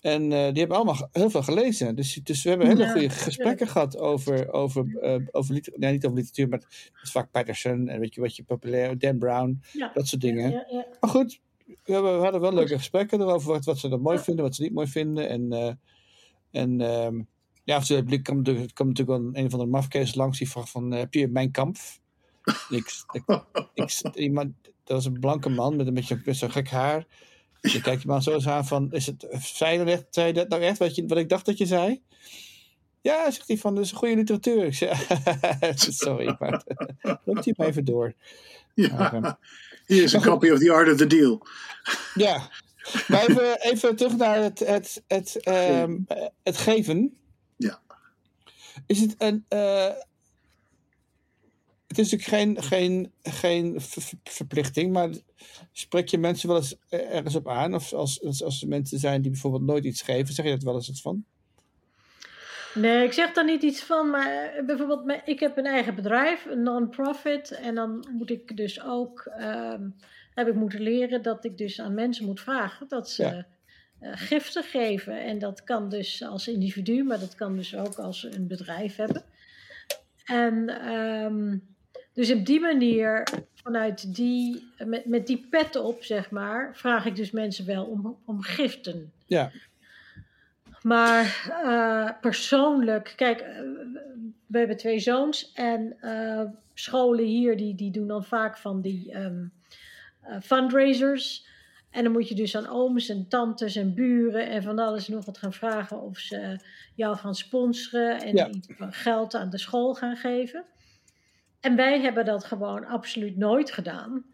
En eh, die hebben allemaal heel veel gelezen. Dus, dus we hebben hele Ja, goede gesprekken gehad over, over, eh, over nee, niet over literatuur, maar het is vaak Patterson en weet je wat je populair, Dan Brown, Ja. dat soort dingen. Ja, ja. Maar goed, we, hebben- we hadden wel leuke gesprekken erover wat, wat ze dan mooi vinden, wat ze niet mooi vinden. En, eh, en ehm, ja, en toe kwam natuurlijk, kwam natuurlijk wel een, van de mafkees langs die vraagt van, eh, heb je mijn kamp? Ik, ik, ik- iemand, dat was een blanke man met een beetje met zo'n gek haar. Dus je kijkt je man zo eens aan van, is het, zei, dat zei dat nou echt wat, je, wat ik dacht dat je zei? Ja, zegt hij van, dat is een goede literatuur. Ik zei, sorry, maar loopt hij maar even door. Ja. Hier is een copy of The Art of the Deal. Ja, maar even, even terug naar het, het, het, ehm, eh, het geven. Ja. Is het een. eh, het is natuurlijk geen, geen, geen ver- ver- verplichting, maar spreek je mensen wel eens eh, ergens op aan? Of als, als, als er mensen zijn die bijvoorbeeld nooit iets geven, zeg je dat wel eens iets van? Nee, ik zeg daar niet iets van, maar eh, bijvoorbeeld, ik heb een eigen bedrijf, een non-profit. En dan moet ik dus ook, ehm, heb ik moeten leren dat ik dus aan mensen moet vragen dat ze Ja. eh, giften geven. En dat kan dus als individu, maar dat kan dus ook als ze een bedrijf hebben. En ehm, dus op die manier, vanuit die, met, met die pet op, zeg maar, vraag ik dus mensen wel om, om giften. Ja, Maar eh, persoonlijk, kijk, eh, we hebben twee zoons en eh, scholen hier die, die doen dan vaak van die ehm, eh, fundraisers. En dan moet je dus aan ooms en tantes en buren en van alles nog wat gaan vragen of ze jou gaan sponsoren en Ja. geld aan de school gaan geven. En wij hebben dat gewoon absoluut nooit gedaan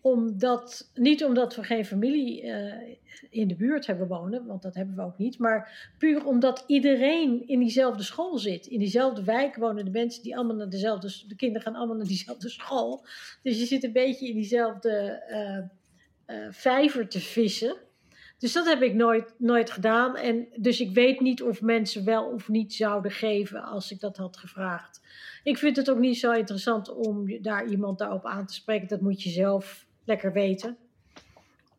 omdat, niet omdat we geen familie eh, in de buurt hebben wonen, want dat hebben we ook niet, maar puur omdat iedereen in diezelfde school zit. In diezelfde wijk wonen de mensen die allemaal naar dezelfde, de kinderen gaan allemaal naar diezelfde school. Dus je zit een beetje in diezelfde eh, eh, vijver te vissen. Dus dat heb ik nooit, nooit gedaan. En dus ik weet niet of mensen wel of niet zouden geven als ik dat had gevraagd. Ik vind het ook niet zo interessant om daar iemand daarop aan te spreken. Dat moet je zelf lekker weten.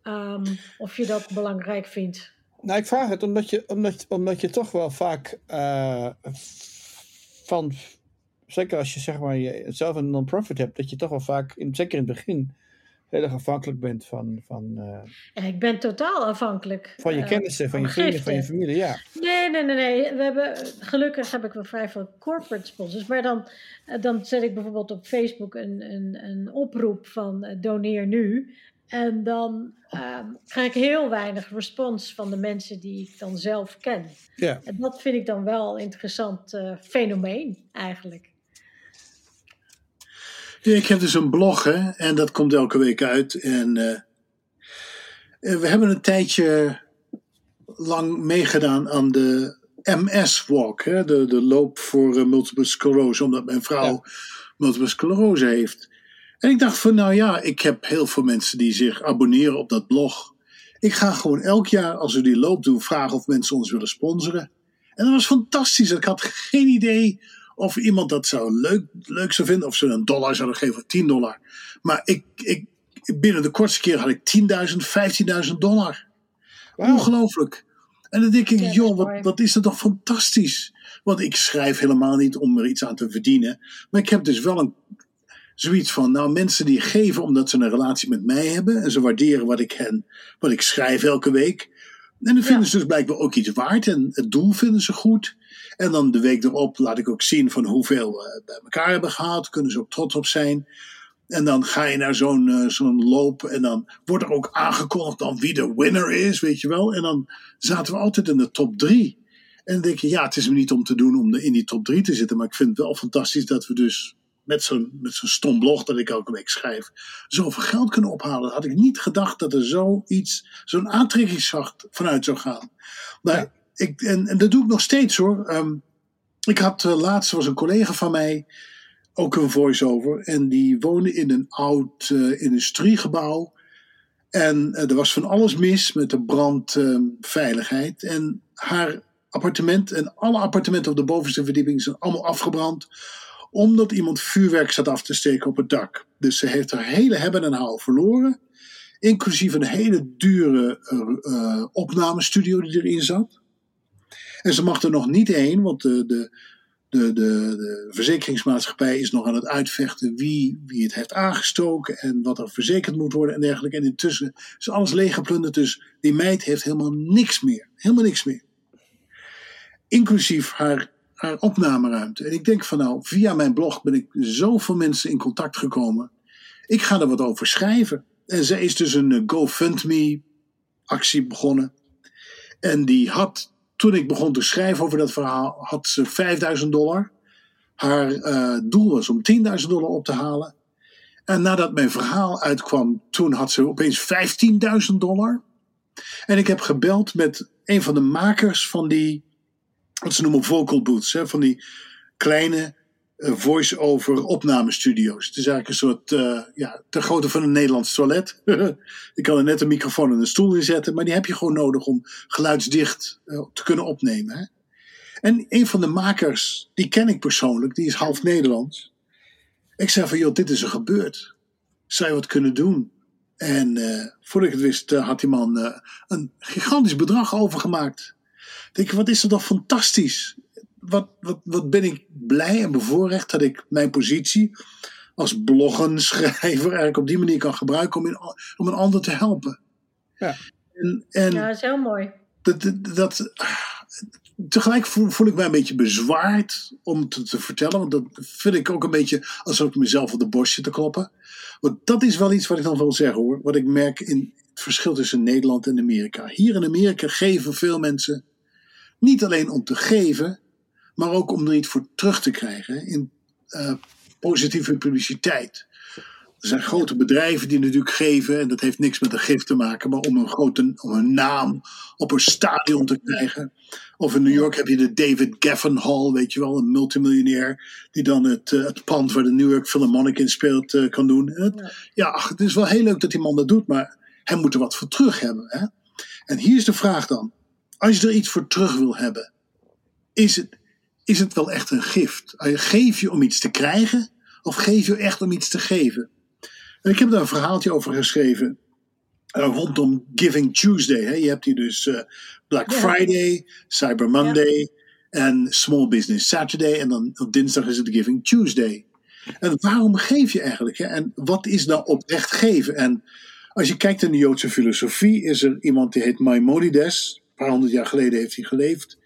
Ehm, of je dat belangrijk vindt. nou ik vraag het omdat je, omdat, omdat je toch wel vaak eh, van, zeker als je zeg maar zelf een non-profit hebt, dat je toch wel vaak, in, zeker in het begin, heel erg afhankelijk bent van, van, eh, En ik ben totaal afhankelijk. van je eh, kennissen, van je vrienden, van je familie. Ja, Nee, nee, nee, nee. We hebben, gelukkig heb ik wel vrij veel corporate sponsors. Maar dan, eh, dan zet ik bijvoorbeeld op Facebook een, een, een oproep van doneer nu. En dan ehm, krijg ik heel weinig respons van de mensen die ik dan zelf ken. ja. En dat vind ik dan wel een interessant fenomeen eigenlijk. Ik heb dus een blog hè, en dat komt elke week uit. En eh, eh, we hebben een tijdje lang meegedaan aan de MS-walk, hè, de, de loop voor eh, multiple sclerose, omdat mijn vrouw Ja. multiple sclerose heeft. En ik dacht van, nou ja, ik heb heel veel mensen die zich abonneren op dat blog. Ik ga gewoon elk jaar, als we die loop doen, vragen of mensen ons willen sponsoren. En dat was fantastisch. Ik had geen idee of iemand dat zou leuk, leuk zou vinden. Of ze een dollar zouden geven of 10 dollar. Maar ik, ik, binnen de kortste keer had ik 10.000, 15.000 dollar. Ongelooflijk. En dan denk ik, Ja, joh, wat, wat is dat toch fantastisch. Want ik schrijf helemaal niet om er iets aan te verdienen. Maar ik heb dus wel een, zoiets van, nou mensen die geven omdat ze een relatie met mij hebben. En ze waarderen wat ik, hen, wat ik schrijf elke week. En dan vinden Ja. ze dus blijkbaar ook iets waard. En het doel vinden ze goed. En dan de week erop laat ik ook zien van hoeveel we bij elkaar hebben gehaald. Kunnen ze ook trots op zijn. En dan ga je naar zo'n eh, zo'n loop. En dan wordt er ook aangekondigd dan wie de winner is, weet je wel. En dan zaten we altijd in de top drie. En dan denk je, ja, het is me niet om te doen om in die top drie te zitten. Maar ik vind het wel fantastisch dat we dus met zo'n met zo'n stom blog dat ik elke week schrijf, zoveel geld kunnen ophalen. Had ik niet gedacht dat er zoiets, zo'n aantrekkingskracht vanuit zou gaan. Ja. Ik, en, en dat doe ik nog steeds hoor. Ehm, ik had uh, laatst was een collega van mij, ook een voice-over, en die woonde in een oud uh, industriegebouw. En uh, er was van alles mis met de brandveiligheid. en haar appartement en alle appartementen op de bovenste verdieping zijn allemaal afgebrand. Omdat iemand vuurwerk zat af te steken op het dak. Dus ze heeft haar hele hebben en houden verloren. Inclusief een hele dure opnamestudio die erin zat. En ze mag er nog niet heen, want de, de, de, de, de verzekeringsmaatschappij is nog aan het uitvechten wie, wie het heeft aangestoken en wat er verzekerd moet worden en dergelijke. En intussen is alles leeggeplunderd, dus die meid heeft helemaal niks meer. Helemaal niks meer. Inclusief haar, haar opnameruimte. En ik denk van nou, via mijn blog ben ik zoveel mensen in contact gekomen. Ik ga er wat over schrijven. En zij is dus een GoFundMe actie begonnen. En die had toen ik begon te schrijven over dat verhaal, had ze 5000 dollar. Haar uh, doel was om 10.000 dollar op te halen. En nadat mijn verhaal uitkwam, toen had ze opeens 15.000 dollar. En ik heb gebeld met een van de makers van die, wat ze noemen vocal booths, hè, van die kleine voice-over opnamestudio's. Het is eigenlijk een soort, uh, ja, ter grootte van een Nederlands toilet. je kan er net een microfoon en een stoel in zetten, maar die heb je gewoon nodig om geluidsdicht uh, te kunnen opnemen. Hè? En een van de makers, die ken ik persoonlijk, die is half Nederlands. Ik zei van, joh, dit is er gebeurd. Zou je wat kunnen doen? En uh, voordat ik het wist, had die man een gigantisch bedrag overgemaakt. Ik denk, wat is er toch fantastisch? Wat, wat, wat ben ik blij en bevoorrecht dat ik mijn positie als bloggenschrijver eigenlijk op die manier kan gebruiken om, in, om een ander te helpen. Ja, en, en ja dat is heel mooi. Dat, dat, dat, tegelijk voel, voel ik mij een beetje bezwaard om te, te vertellen, want dat vind ik ook een beetje alsof ik mezelf op de borst zit te kloppen. Want dat is wel iets wat ik dan wil zeggen hoor. Wat ik merk in het verschil tussen Nederland en Amerika. Hier in Amerika geven veel mensen niet alleen om te geven, maar ook om er iets voor terug te krijgen in uh, positieve publiciteit. Er zijn grote bedrijven die natuurlijk geven, en dat heeft niks met een gift te maken, maar om een grote om een naam op een stadion te krijgen. Of in New York heb je de David Geffen Hall, weet je wel, een multimiljonair, die dan het, uh, het pand waar de New York Philharmonic in speelt uh, kan doen. Het, ja, ach, het is wel heel leuk dat die man dat doet, maar hij moet er wat voor terug hebben. Hè? En hier is de vraag dan: als je er iets voor terug wil hebben, is het, is het wel echt een gift? Geef je om iets te krijgen of geef je echt om iets te geven? En ik heb daar een verhaaltje over geschreven uh, rondom Giving Tuesday. Hè. Je hebt hier dus uh, Black. Friday, Cyber Monday en Small Business Saturday. En dan op dinsdag is het Giving Tuesday. En waarom geef je eigenlijk? Hè? En wat is nou oprecht geven? En als je kijkt in de Joodse filosofie, is er iemand die heet Maimonides. Een paar honderd jaar geleden heeft hij geleefd.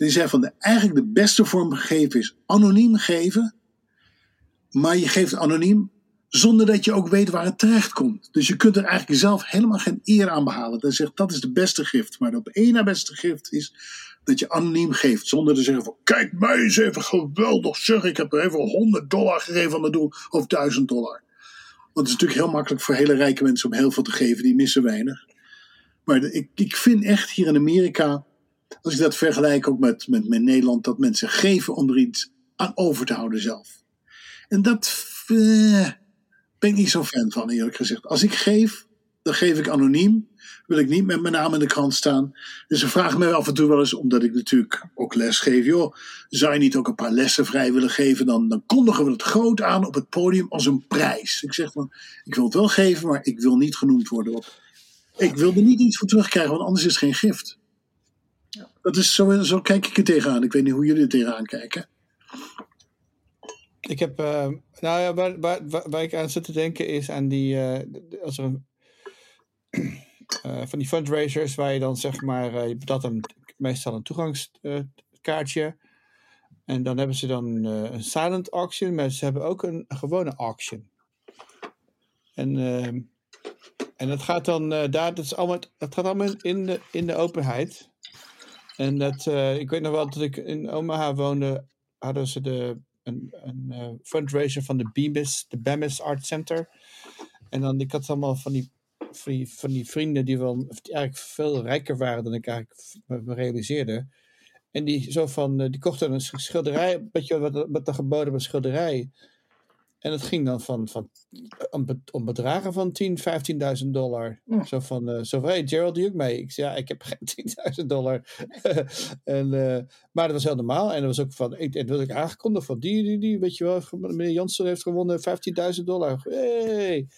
Die zei van de, eigenlijk de beste vorm geven is anoniem geven. Maar je geeft anoniem zonder dat je ook weet waar het terecht komt. Dus je kunt er eigenlijk zelf helemaal geen eer aan behalen. Dan zegt dat is de beste gift. Maar de op één na beste gift is dat je anoniem geeft. Zonder te zeggen van kijk mij eens even geweldig zeg. Ik heb er even 100 dollar gegeven aan het doel. Of 1000 dollar. Want het is natuurlijk heel makkelijk voor hele rijke mensen om heel veel te geven. Die missen weinig. Maar ik, ik vind echt hier in Amerika. Als ik dat vergelijk ook met, met, met Nederland. Dat mensen geven om er iets aan over te houden zelf. En dat... Uh, ben ik niet zo fan van, eerlijk gezegd. Als ik geef, dan geef ik anoniem. Wil ik niet met mijn naam in de krant staan. Dus ze vragen mij af en toe wel eens, omdat ik natuurlijk ook les geef. Joh, zou je niet ook een paar lessen vrij willen geven? Dan, dan kondigen we het groot aan op het podium als een prijs. Ik zeg van, ik wil het wel geven, maar ik wil niet genoemd worden. Ik wil er niet iets voor terugkrijgen, want anders is het geen gift. Dat is zo, zo kijk ik er tegenaan. Ik weet niet hoe jullie er tegenaan kijken. Ik heb, uh, nou ja, waar, waar, waar, ik aan zit te denken is aan die, uh, als er uh, van die fundraisers waar je dan zeg maar, je betaalt meestal een toegangskaartje en dan hebben ze dan een silent auction, maar ze hebben ook een, een gewone auction. En, ehm, en dat gaat dan daar, dat, is allemaal, dat gaat allemaal in de, in de openheid. En dat, ik weet nog wel dat ik in Omaha woonde, hadden ze de een, een eh, fundraiser van de BEMIS, de BEMIS Art Center. En dan, ik had allemaal van die, van die, vrienden die wel die eigenlijk veel rijker waren dan ik eigenlijk me, realiseerde. En die zo van, eh, die kochten een schilderij, weet je wat, wat er geboden was, schilderij. En het ging dan van, van om, be- om bedragen van 10, 15.000 dollar. Zo van, eh, zo van, hey Gerald, doe ook mee? Ik zei, ja, ik heb geen 10.000 dollar. en, eh, maar dat was heel normaal. En dat was ook van, ik, en dat had ik aangekondigd van, die, die, die, weet je wel, meneer Jansen heeft gewonnen 15.000 dollar. Hey.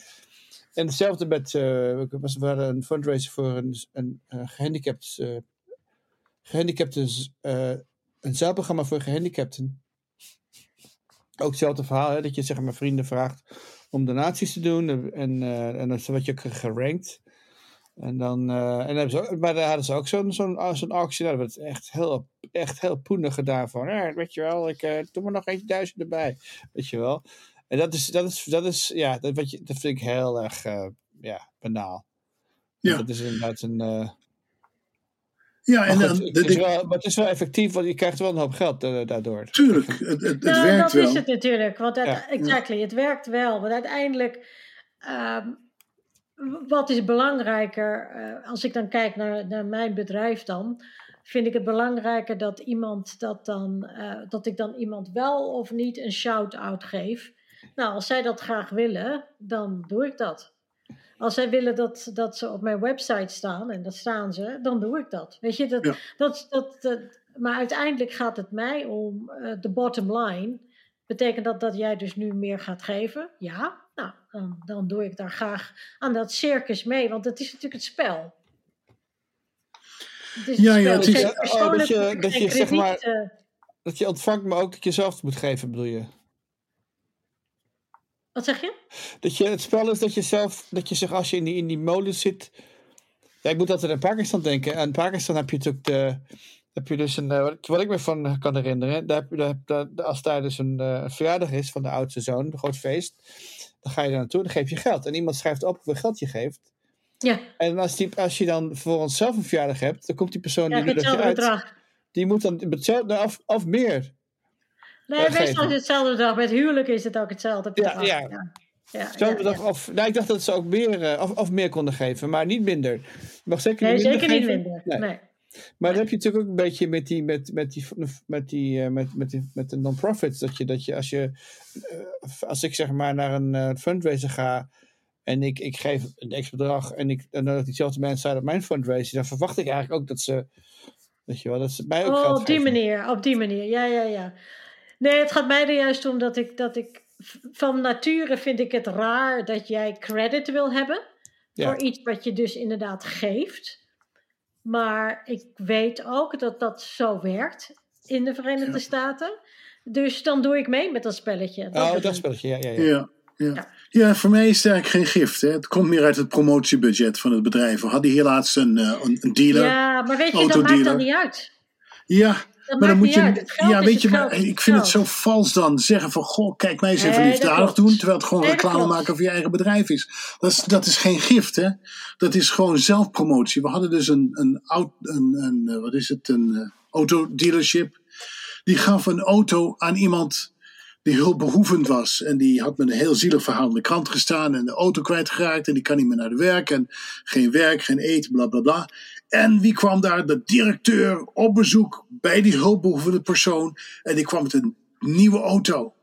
En hetzelfde met, eh, we was- we hadden een fundraiser voor een, een, een gehandicapt, eh gehandicapten, eh, een zeilprogramma voor gehandicapten. Ook hetzelfde verhaal, hè, dat je zeg maar vrienden vraagt om donaties te doen. En, eh, en dan word je ook gerankt. En dan, eh, en dan hebben ze ook, maar daar hadden ze ook zo'n zo'n zo'n actie. Daar werd echt heel, echt heel poenig gedaan van. Ja, weet je wel, ik eh, doe maar nog eentje duizend erbij. Weet je wel. En dat is, dat is, dat is ja, dat, wat je, dat vind ik heel erg eh, ja, banaal. Ja. Dat is inderdaad een. eh, Ja, maar, en goed, dan, het, is wel, maar het is wel effectief, want je krijgt wel een hoop geld eh, daardoor. tuurlijk, het, het, het Nou, werkt dat wel. is het natuurlijk. Want uit- Ja. exactly, het werkt wel. Want uiteindelijk, ehm, wat is belangrijker? eh, als ik dan kijk naar, naar mijn bedrijf dan, vind ik het belangrijker dat iemand dat dan, eh, dat ik dan iemand wel of niet een shout-out geef. Nou, als zij dat graag willen, dan doe ik dat. Als zij willen dat, dat ze op mijn website staan, en dat staan ze, dan doe ik dat. Weet je, dat, Ja. dat, dat, dat- maar uiteindelijk gaat het mij om eh, de bottom line. Betekent dat dat jij dus nu meer gaat geven? Ja, nou, dan, dan doe ik daar graag aan dat circus mee, want het is natuurlijk het spel. Het is Ja, het ja, het is- Oh, dat je- dat je, zeg maar- eh, Dat je ontvangt, maar ook dat je zelf moet geven, bedoel je? Wat zeg je? Dat je, het spel is dat je zelf, dat je zich als je in die, in die molen zit. Ja, ik moet altijd aan Pakistan denken. En in Pakistan heb je natuurlijk de, heb je dus een, eh, wat, ik me van kan herinneren, daar heb je, daar, als daar dus een, eh, een verjaardag is van de oudste zoon, een groot feest, dan ga je daar naartoe, dan geef je geld. En iemand schrijft op hoeveel geld je geeft. Ja, En als, die, als je dan vervolgens zelf een verjaardag hebt, dan komt die persoon krijg die je nodigt je uit, bedrag. die moet dan of, of meer. Nee, meestal is het hetzelfde bedrag. Met huwelijk is het ook hetzelfde bedrag. ja. ja. ja, Hetzelfde ja, bedrag ja. Of, nou, ik dacht dat ze ook meer, eh, of, of meer konden geven, maar niet minder. Je mag zeker Nee, niet minder zeker niet minder. Nee. Nee. Maar dan heb je natuurlijk ook een beetje met die, met, met die, met die, eh, met, met die, met de non-profits. Dat je, dat je als je, eh, als ik zeg maar naar een fundraiser ga en ik, ik geef een x bedrag en ik, en dat diezelfde mensen zijn op mijn fundraiser, dan verwacht ik eigenlijk ook dat ze, weet je wel, dat ze mij ook Oh, op die manier, op die manier. Ja, ja, ja. Nee, het gaat mij er juist om dat ik, dat ik van nature vind ik het raar dat jij credit wil hebben Ja. voor iets wat je dus inderdaad geeft. Maar ik weet ook dat dat zo werkt in de Verenigde Ja. Staten. Dus dan doe ik mee met dat spelletje. Dat Oh, dat spelletje, ja, ja, ja. Ja, ja. Ja. ja, voor mij is het eigenlijk geen gift. Hè. Het komt meer uit het promotiebudget van het bedrijf. We hadden hier laatst een, eh, een, dealer. Ja, Ja, maar weet je, dat maakt dan niet uit. Dat maar dan moet je. uit. Ja, weet je, maar geld ik vind het zo vals dan zeggen van. Goh, kijk mij eens even liefdadig doen. Terwijl het gewoon Nee, reclame maken voor je eigen bedrijf is. Dat is, dat is geen gift, hè? Dat is gewoon zelfpromotie. We hadden dus een, een, aut- een, een eh, wat is het, een eh, autodealership. Die gaf een auto aan iemand die hulpbehoevend was. En die had met een heel zielig verhaal in de krant gestaan. En de auto kwijtgeraakt. En die kan niet meer naar de werk. En geen werk, geen eten, bla bla bla. En wie kwam daar? De directeur op bezoek bij die hulpbehoevende persoon. En die kwam met een nieuwe auto.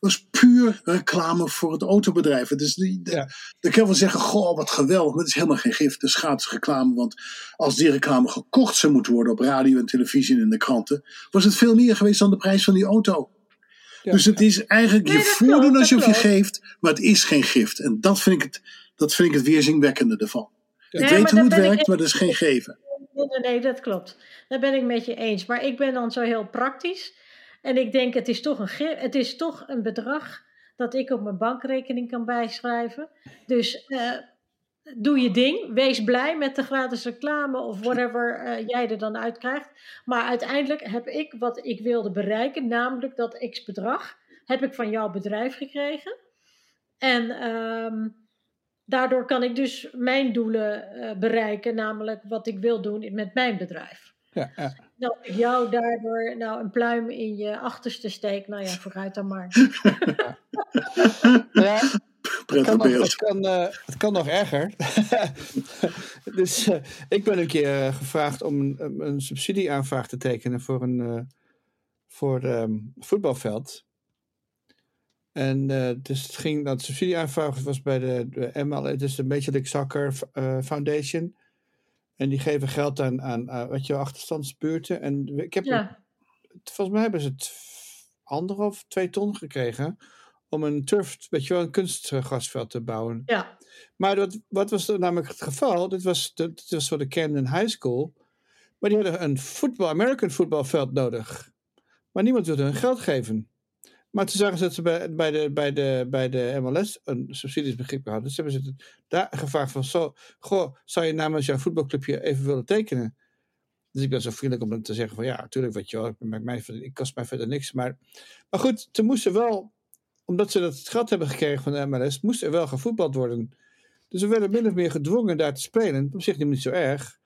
Dat is puur reclame voor het autobedrijf. Het is die, de, Ja. Dan kan je wel zeggen, goh, wat geweldig. Maar het is helemaal geen gift. Het is gratis reclame. Want als die reclame gekocht zou moeten worden op radio en televisie en in de kranten, was het veel meer geweest dan de prijs van die auto. Ja. Dus het is eigenlijk Nee, je voordoen alsof je geeft, maar het is geen gift. En dat vind ik het, dat vind ik het weerzinwekkende ervan. Nee, ik maar weet hoe het ik werkt, maar dat is geen geven. Nee, nee, nee, dat klopt. Daar ben ik met je eens. Maar ik ben dan zo heel praktisch. En ik denk, het is toch een, ge- het is toch een bedrag dat ik op mijn bankrekening kan bijschrijven. Dus eh, doe je ding. Wees blij met de gratis reclame of whatever eh, jij er dan uit krijgt. Maar uiteindelijk heb ik wat ik wilde bereiken, namelijk dat x bedrag, heb ik van jouw bedrijf gekregen. En ehm, daardoor kan ik dus mijn doelen eh, bereiken, namelijk wat ik wil doen met mijn bedrijf. Ja, ja. Nou, ik jou daardoor nou een pluim in je achterste steek. Nou ja, vooruit dan maar. ja het, Prettig kan nog, beeld. het, kan, eh, het kan nog erger. dus eh, ik ben een keer gevraagd om een, een- een subsidieaanvraag te tekenen voor een eh, voor, ehm, voetbalveld. En eh, dus het ging, dat subsidieaanvraag was bij de, de ML, het is de Major League Soccer eh, Foundation. En die geven geld aan, aan, aan wat je wel, achterstandsbuurten. En ik heb Ja, volgens mij hebben ze het anderhalf, twee ton gekregen om een turf, weet je wel, een kunstgrasveld te bouwen. ja. Maar wat, wat was er namelijk het geval? Dit was, de- dit was voor de Camden High School. Maar die hadden een voetbal, American voetbalveld nodig. Maar niemand wilde hun geld geven. Maar toen zagen ze dat ze bij, bij, de, bij, de, bij de MLS een subsidies beschikbaar hadden. Dus hebben ze daar gevraagd van, zo, goh, zou je namens jouw voetbalclubje even willen tekenen? Dus ik ben zo vriendelijk om te zeggen van, ja, natuurlijk, weet je wel, ik, mij, ik kost mij verder niks. Maar, maar goed, toen moesten wel, omdat ze dat geld hebben gekregen van de MLS, moest er wel gevoetbald worden. Dus we werden min of meer gedwongen daar te spelen. Op zich niet zo erg.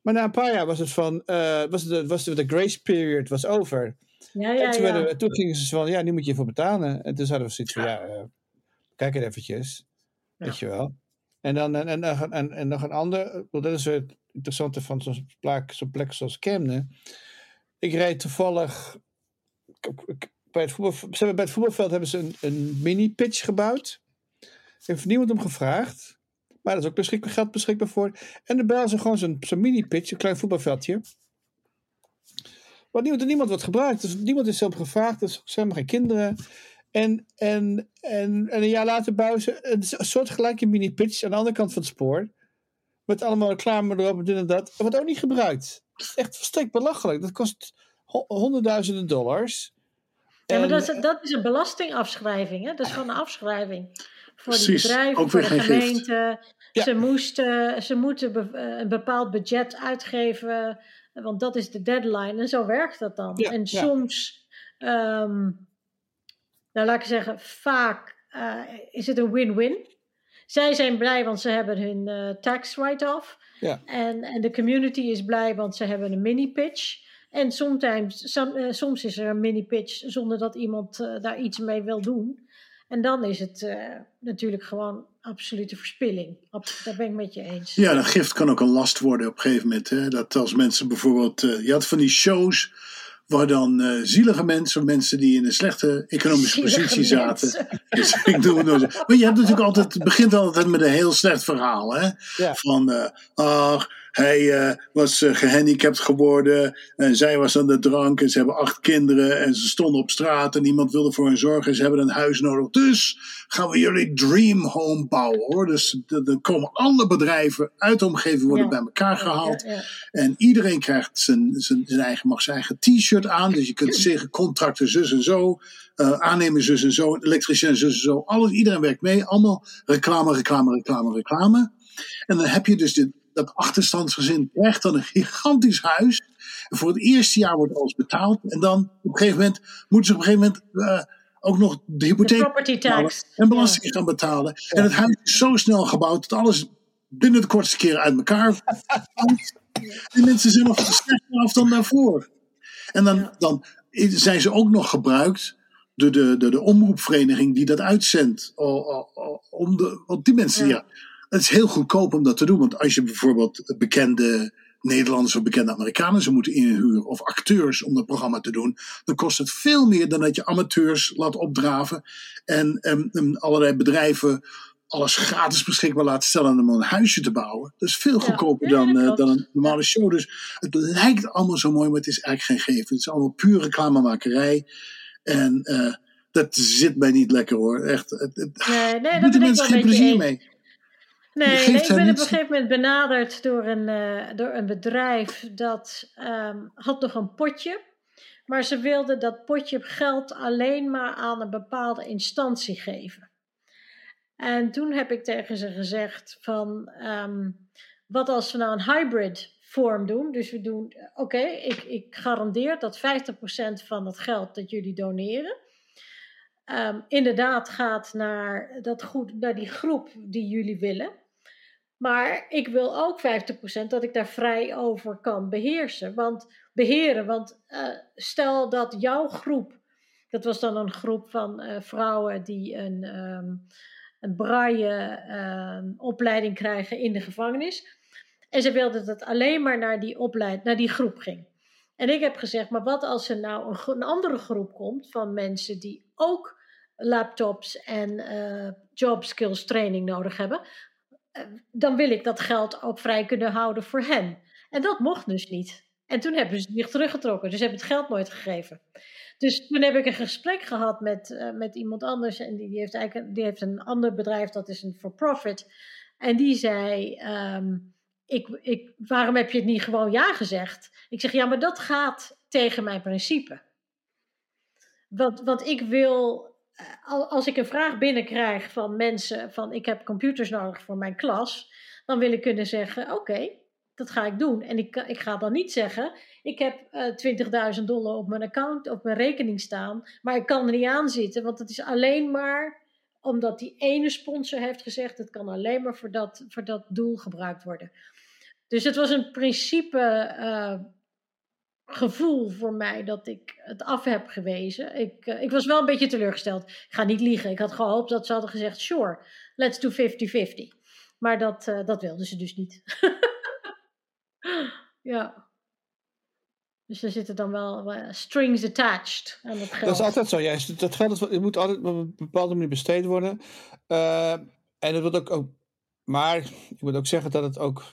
Maar na een paar jaar was het van, eh, was de, was de grace period was over. Ja, ja, en toen, werden we- toen gingen ze van, ja, nu moet je voor betalen. En toen hadden we zoiets van, ja, eh, kijk het eventjes. Weet je wel. En dan en, en, en, en, nog een ander, want dat is het interessante van zo'n plek, zo'n plek zoals Kemne. Ik reed toevallig, bij het, voetbal, ze hebben bij het voetbalveld hebben ze een, een mini-pitch gebouwd. Heeft niemand om gevraagd. Maar dat is ook beschikbaar, geld beschikbaar voor. En de ze gewoon zo'n zo'n mini-pitch, een klein voetbalveldje. Waar niemand, niemand wordt gebruikt. Dus niemand is erop gevraagd. Dus er zijn maar geen kinderen. En, en, en, en een jaar later bouwen ze een soort gelijke mini-pitch aan de andere kant van het spoor. Met allemaal reclame erop en dit en dat. Wordt ook niet gebruikt. Dat is echt verstrekt belachelijk. Dat kost ho- honderdduizenden dollars. Ja, maar En- dat is, dat is een belastingafschrijving. Hè? Dat is gewoon een afschrijving. Voor die bedrijven, voor de gemeente. Ja. Ze, moesten, ze moeten eh, een bepaald budget uitgeven. Want dat is de deadline. En zo werkt dat dan. Ja, en ja. soms, ehm, nou laat ik zeggen, vaak eh, is het een win-win. Zij zijn blij, want ze hebben hun eh, tax write-off. Ja. En, en de community is blij, want ze hebben een mini-pitch. En sometimes, som- eh, soms is er een mini-pitch zonder dat iemand daar iets mee wil doen. En dan is het eh, natuurlijk gewoon absolute verspilling. Daar ben ik met je eens. Ja, dat gift kan ook een last worden op een gegeven moment. Hè? Dat als mensen bijvoorbeeld. eh, je had van die shows. waar dan eh, zielige mensen. mensen die in een slechte economische Zielige positie zaten. Dus ik doe het. Maar je hebt natuurlijk altijd. Het begint altijd met een heel slecht verhaal. Hè? Ja. Van. eh ach, hij eh, was eh, gehandicapt geworden. En zij was aan de drank. En ze hebben acht kinderen. En ze stonden op straat. En niemand wilde voor hen zorgen. Ze hebben een huis nodig. Dus gaan we jullie dream home bouwen hoor. Dus dan komen alle bedrijven uit de omgeving worden Ja. bij elkaar gehaald. Ja, ja. En iedereen krijgt zijn, zijn, zijn eigen, mag zijn eigen t-shirt aan. Dus je kunt zeggen contracten zus en zo. eh aannemen zus en zo. Elektricien zus en zo. Alles, iedereen werkt mee. Allemaal reclame, reclame, reclame, reclame. En dan heb je dus dit, dat achterstandsgezin krijgt dan een gigantisch huis. En voor het eerste jaar wordt alles betaald. En dan op een gegeven moment moeten ze op een gegeven moment eh, ook nog de De hypotheek tax. en belasting gaan betalen. En het huis is zo snel gebouwd dat alles binnen de kortste keren uit elkaar valt. En mensen zijn nog slechter af dan daarvoor. En dan, Ja. dan zijn ze ook nog gebruikt door de, door de omroepvereniging die dat uitzendt. Om de, want die mensen, Ja. Het is heel goedkoop om dat te doen. Want als je bijvoorbeeld bekende Nederlanders of bekende Amerikanen zou moeten inhuren, of acteurs om dat programma te doen, dan kost het veel meer dan dat je amateurs laat opdraven en, em, em, allerlei bedrijven alles gratis beschikbaar laat stellen om een huisje te bouwen. Dat is veel goedkoper Ja, dan, eh, dan een normale show. Dus het lijkt allemaal zo mooi, maar het is eigenlijk geen geven. Het is allemaal puur reclamemakerij. En eh, dat zit mij niet lekker hoor. Echt. Het, het, Nee, nee, ben ik geen plezier mee. Nee, ik ben op een gegeven moment benaderd door een, eh, door een bedrijf dat ehm, had nog een potje. Maar ze wilden dat potje geld alleen maar aan een bepaalde instantie geven. En toen heb ik tegen ze gezegd van, ehm, wat als we nou een hybrid vorm doen? Dus we doen, oké, ik, ik garandeer dat 50% van het geld dat jullie doneren, ehm, inderdaad gaat naar, dat goed, naar die groep die jullie willen. Maar ik wil ook 50% dat ik daar vrij over kan beheersen. Want, beheren. Want uh, stel dat jouw groep, dat was dan een groep van uh, vrouwen die een, um, een braille uh, opleiding krijgen in de gevangenis. En ze wilden dat het alleen maar naar die, opleid, naar die groep ging. En ik heb gezegd, maar wat als er nou een andere groep komt van mensen die ook laptops en uh, job skills training nodig hebben, uh, dan wil ik dat geld ook vrij kunnen houden voor hen. En dat mocht dus niet. En toen hebben ze zich teruggetrokken, dus hebben het geld nooit gegeven. Dus toen heb ik een gesprek gehad met, uh, met iemand anders en die, die, heeft eigenlijk die heeft een ander bedrijf, dat is een for-profit. En die zei, um, ik, ik, waarom heb je het niet gewoon ja gezegd? Ik zeg, ja, maar dat gaat tegen mijn principe. Want, want ik wil, als ik een vraag binnenkrijg van mensen, van ik heb computers nodig voor mijn klas, dan wil ik kunnen zeggen, oké, dat ga ik doen. En ik, ik ga dan niet zeggen, ik heb uh, 20.000 dollar op mijn account, op mijn rekening staan, maar ik kan er niet aan zitten, want het is alleen maar omdat die ene sponsor heeft gezegd, het kan alleen maar voor dat, voor dat doel gebruikt worden. Dus het was een principe uh, gevoel voor mij dat ik het af heb gewezen. Ik, uh, ik was wel een beetje teleurgesteld. Ik ga niet liegen. Ik had gehoopt dat ze hadden gezegd: sure, let's do 50-50. Maar dat, uh, dat wilden ze dus niet. ja. Dus er zitten dan wel strings attached aan het geld. Dat is altijd zo, juist. Dat geld moet altijd op een bepaalde manier besteed worden. en het wordt ook, ook. Maar ik moet ook zeggen dat het ook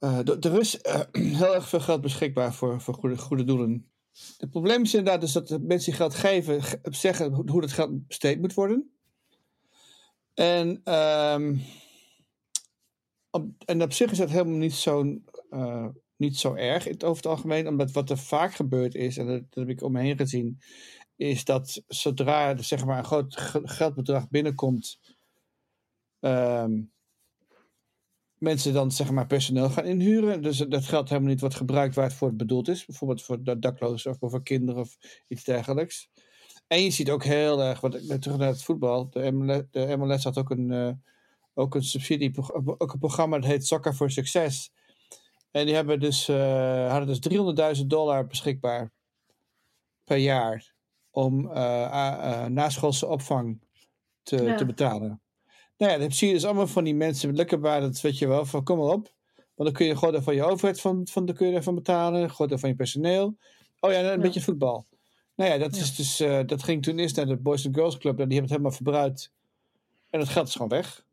er is uh, heel erg veel geld beschikbaar voor, voor goede, goede doelen. Het probleem is inderdaad dus dat mensen die geld geven, zeggen hoe dat geld besteed moet worden. En, um, op, en op zich is dat helemaal niet zo, uh, niet zo erg in het, over het algemeen. Omdat wat er vaak gebeurd is, en dat, heb ik om me heen gezien, is dat zodra er zeg maar, een groot geldbedrag binnenkomt. Um, mensen dan zeg maar personeel gaan inhuren. Dus dat geld helemaal niet wordt gebruikt waar het voor bedoeld is. Bijvoorbeeld voor daklozen of voor kinderen of iets dergelijks. En je ziet ook heel erg, wat, terug naar het voetbal. De MLS, de MLS had ook een, uh, ook een subsidie, ook een programma dat heet Soccer voor Succes. En die hebben dus, uh, hadden dus 300.000 dollar beschikbaar per jaar om uh, naschoolse opvang te, ja. te betalen. Nou ja, dan zie je dus allemaal van die mensen lekker bij dat, weet je wel, van kom maar op. Want dan kun je gewoon van je overheid van, van, dan kun je ervan betalen, gewoon van je personeel. Oh ja, een ja. beetje voetbal. Nou ja, dat, ja. Is dus, uh, dat ging toen eerst naar de Boys and Girls Club en die hebben het helemaal verbruikt. En dat geld is gewoon weg.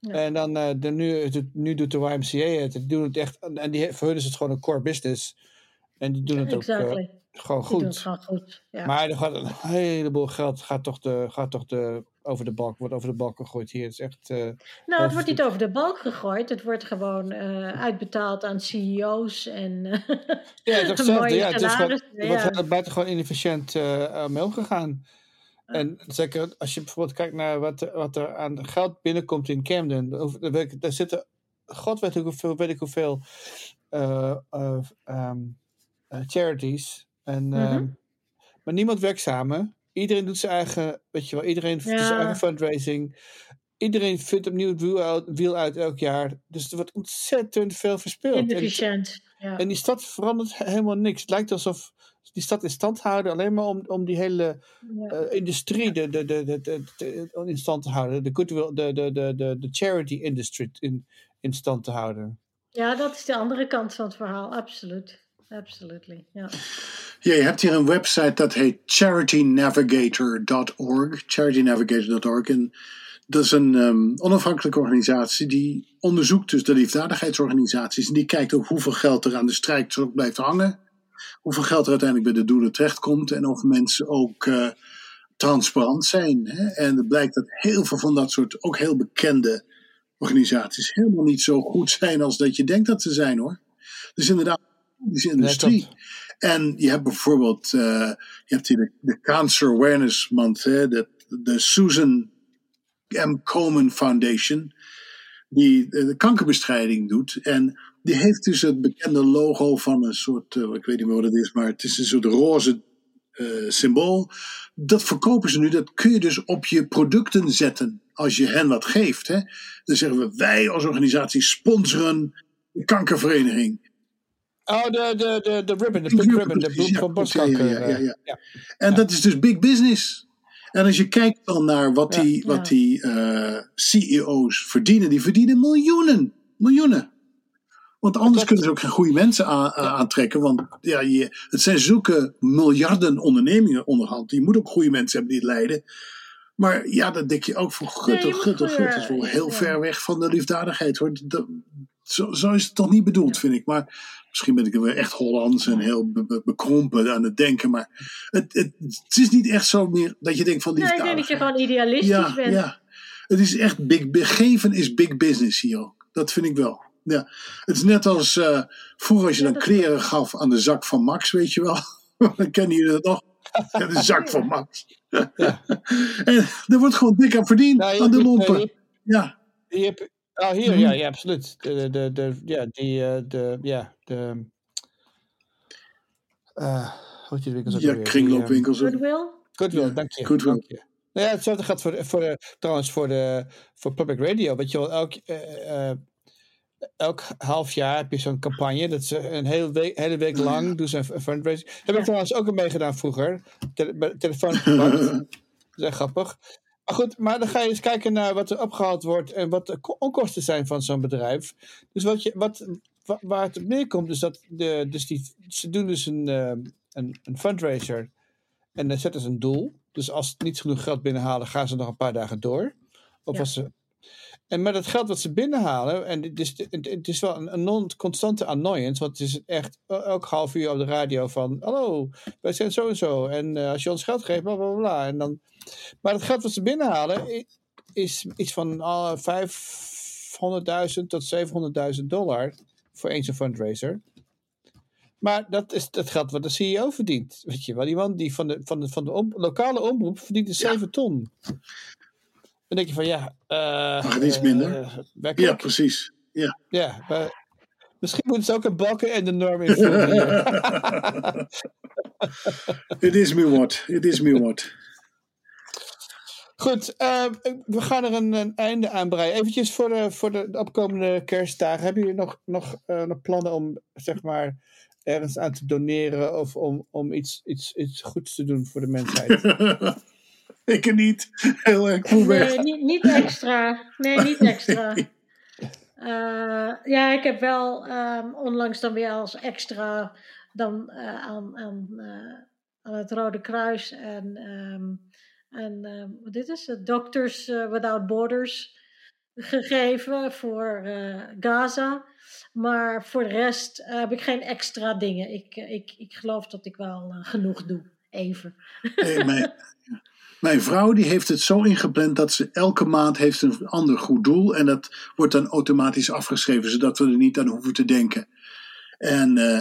Ja. En dan uh, de, nu, nu doet de YMCA het. Die doen het echt, en die, voor hun is het gewoon een core business. En die doen het exactly. ook uh, gewoon goed. Het gewoon goed ja. Maar er gaat een heleboel geld gaat toch, de, gaat toch de, over de balk, wordt over de balk gegooid hier. Het is echt. Uh, nou, het wordt niet over de balk gegooid. Het wordt gewoon uh, uitbetaald aan CEO's en. Uh, ja, het is hetzelfde. Ja, het is gewoon, er wordt ja. buitengewoon inefficiënt mee omgegaan. En zeker als je bijvoorbeeld kijkt naar wat, wat er aan geld binnenkomt in Camden. Daar zitten, god weet ik hoeveel, weet ik hoeveel um, charities. En, mm -hmm. maar niemand werkt samen. Iedereen doet zijn eigen, weet je wel, iedereen ja. doet zijn eigen fundraising. Iedereen vindt opnieuw het wiel uit, wiel uit elk jaar. Dus er wordt ontzettend veel verspeeld. Inefficiënt. En, ja. en die stad verandert helemaal niks. Het lijkt alsof die stad in stand houden alleen maar om, om die hele ja. uh, industrie de, de, de, de, de, de, in stand te houden. De goodwill, de, de, de, de, de charity industry in, in stand te houden. Ja, dat is de andere kant van het verhaal, absoluut. Absolutely, ja. Ja, je hebt hier een website dat heet charitynavigator.org. Charitynavigator.org. En dat is een um, onafhankelijke organisatie die onderzoekt dus de liefdadigheidsorganisaties. En die kijkt ook hoeveel geld er aan de strijd blijft hangen. Hoeveel geld er uiteindelijk bij de doelen terechtkomt. En of mensen ook uh, transparant zijn. Hè? En het blijkt dat heel veel van dat soort ook heel bekende organisaties helemaal niet zo goed zijn als dat je denkt dat ze zijn hoor. Dus inderdaad, die industrie. Nee, en je hebt bijvoorbeeld, uh, je hebt hier de, de Cancer Awareness Month, hè, de, de Susan M. Komen Foundation, die de kankerbestrijding doet. En die heeft dus het bekende logo van een soort, uh, ik weet niet meer wat het is, maar het is een soort roze eh, symbool. Dat verkopen ze nu. Dat kun je dus op je producten zetten als je hen wat geeft. Hè? Dan zeggen we, wij als organisatie sponsoren de kankervereniging. Oh, de, de, de, de ribbon, de pink ribbon, de bloem Ja, van oké, borstkanker. ja, ja, ja, ja. ja. En dat is dus big business. En als je kijkt dan naar wat Ja. die, wat die eh, CEO's verdienen, die verdienen miljoenen. Miljoenen. Want anders kunnen ze ook geen goede mensen aan- aantrekken. Want ja, je, het zijn zulke miljarden ondernemingen onderhand. Je moet ook goede mensen hebben die het leiden. Maar ja, dan denk je ook van gut, Nee, je moet gut, gut. goede- Dat is wel heel ja. ver weg van de liefdadigheid. Hoor. Dat- zo, zo is het toch niet bedoeld, Ja. vind ik. Maar misschien ben ik er weer echt Hollands en heel be- be- bekrompen aan het denken. Maar het, het, het is niet echt zo meer dat je denkt van Nee, ik denk dat je gewoon idealistisch ja, bent. ja, het is echt big, geven is big business hier ook. Dat vind ik wel. Ja. Het is net als eh, vroeger als je dan kleren gaf aan de zak van Max, weet je wel. dan kennen jullie dat nog. Ja, de zak van Max. Ja. en er wordt gewoon dik aan verdiend, Nou, aan de lompen. je- Ja, Je hebt, oh, hier, Mhm. ja, ja, absoluut. De, de, de, ja, die, eh, de, ja, de, eh hoe heet die winkels ook ja? Die, kringloopwinkels. ook. Goodwill? Goodwill, Ja, dank je. Goodwill. Dank je. Nou ja, hetzelfde gaat voor, de- voor de, trouwens voor, de, voor public radio. Weet je wel, elk, eh, eh, elk half jaar heb je zo'n campagne. Dat ze een hele week, hele week lang doen ze een fundraising. Heb ik trouwens ook aan meegedaan vroeger. Tele, de telefoon gepakt. Dat is echt grappig. Maar goed, maar dan ga je eens kijken naar wat er opgehaald wordt en wat de ko- onkosten zijn van zo'n bedrijf. Dus wat je, wat, wa- waar het op neerkomt, is dat de, dus die, ze doen dus een, eh, een, een fundraiser en dan zetten ze een doel. Dus als ze niet genoeg geld binnenhalen, gaan ze nog een paar dagen door. Of Ja. als ze, en met het geld wat ze binnenhalen, en het is, het, is wel een, een non-constante annoyance, want het is echt elk half uur op de radio van: Hallo, wij zijn zo en zo. En eh, als je ons geld geeft, bla bla bla. En dan, maar het geld wat ze binnenhalen is iets van ah, 500.000 tot 700.000 dollar voor één zo'n fundraiser. Maar dat is het geld wat de CEO verdient. Weet je wel, die man die van de, van de, van de om- lokale omroep verdient Ja. 7 ton. Dan denk je van ja. Mag het iets minder? eh, ja, precies. Ja. ja, maar misschien moeten ze ook een balken en de norm invoeren. Het is me what. Het is me what. Goed, eh, we gaan er een, een einde aan breien. Eventjes voor de, voor de opkomende kerstdagen. Hebben jullie nog, nog, eh, nog plannen om zeg maar ergens aan te doneren of om, om iets, iets, iets goeds te doen voor de mensheid? ik niet. Heel erg goed weg. Nee, niet, niet extra. Nee, niet extra. Eh, ja, ik heb wel ehm, onlangs dan weer als extra dan eh, aan, aan, eh, aan het Rode Kruis en, ehm, en ehm, wat dit is het, Doctors Without Borders gegeven voor Gaza. Maar voor de rest heb ik geen extra dingen. Ik, ik, ik geloof dat ik wel genoeg doe. Even. Nee, mijn, mijn vrouw die heeft het zo ingepland dat ze elke maand heeft een ander goed doel. En dat wordt dan automatisch afgeschreven, zodat we er niet aan hoeven te denken. En eh,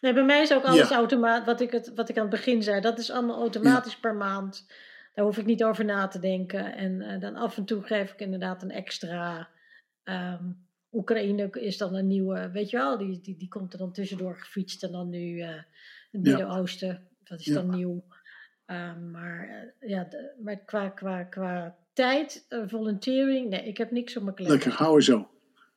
Nee, bij mij is ook alles Ja. automatisch. Wat ik, het, wat ik aan het begin zei, dat is allemaal automatisch per maand. Daar hoef ik niet over na te denken. En eh, dan af en toe geef ik inderdaad een extra. ehm, Oekraïne is dan een nieuwe, weet je wel, die, die, die komt er dan tussendoor gefietst. En dan nu eh, het Ja. Midden-Oosten, dat is dan nieuw. Ehm, maar eh, ja, de- maar qua, qua, qua tijd, eh, volunteering, nee, ik heb niks op mijn kalender. lekker, hou er zo.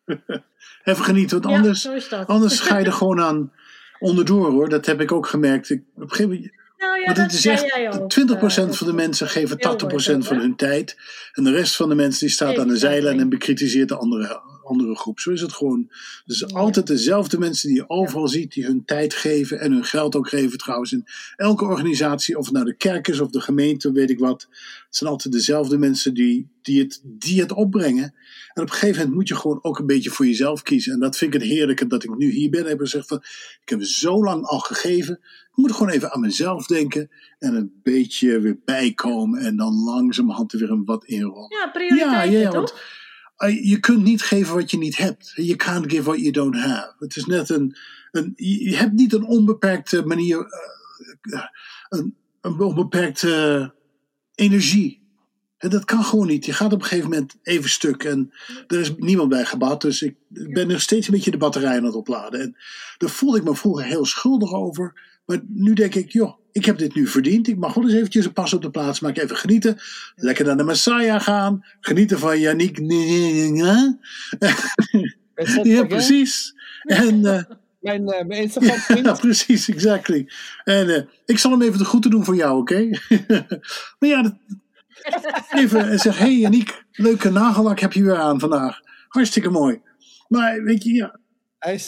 Even genieten, want anders, anders ga je er gewoon aan onderdoor hoor. Dat heb ik ook gemerkt. Ik, op een gegeven moment, Nou ja, Want dat het is echt jij ook, 20% eh, van de mensen geven heel 80% mooi, van hun tijd. En de rest van de mensen die staat aan de zeilen en bekritiseert de andere, andere groep. Zo is het gewoon. Dus Ja. altijd dezelfde mensen die je overal ziet, die hun tijd geven en hun geld ook geven trouwens. In elke organisatie, of het nou de kerk is of de gemeente, weet ik wat. Het zijn altijd dezelfde mensen die, die, het, die het opbrengen. En op een gegeven moment moet je gewoon ook een beetje voor jezelf kiezen. En dat vind ik het heerlijke dat ik nu hier ben. Heb gezegd van, ik heb zo lang al gegeven. Ik moet gewoon even aan mezelf denken. En een beetje weer bijkomen. En dan langzamerhand er weer een wat inrollen. Ja, prioriteiten, Ja, ja, ja, toch? Je kunt niet geven wat je niet hebt. You can't give what you don't have. Het is net een. een je hebt niet een onbeperkte manier. eh, eh, een, een onbeperkte energie. En dat kan gewoon niet. Je gaat op een gegeven moment even stuk. En er is niemand bij gebaat. Dus ik ben nog steeds een beetje de batterij aan het opladen. En daar voelde ik me vroeger heel schuldig over. Maar nu denk ik, joh, ik heb dit nu verdiend. Ik mag wel eens eventjes een pas op de plaats maken. Even genieten. Lekker naar de Messiah gaan. Genieten van Yannick. ja, precies. En, uh, mijn, uh, mijn Instagram Ja, precies, exactly. En uh, ik zal hem even de groeten doen voor jou, oké? Okay? maar ja, dat, even en zeg, hey Yannick, leuke nagellak heb je weer aan vandaag. Hartstikke mooi. Maar weet je, ja. Hij is...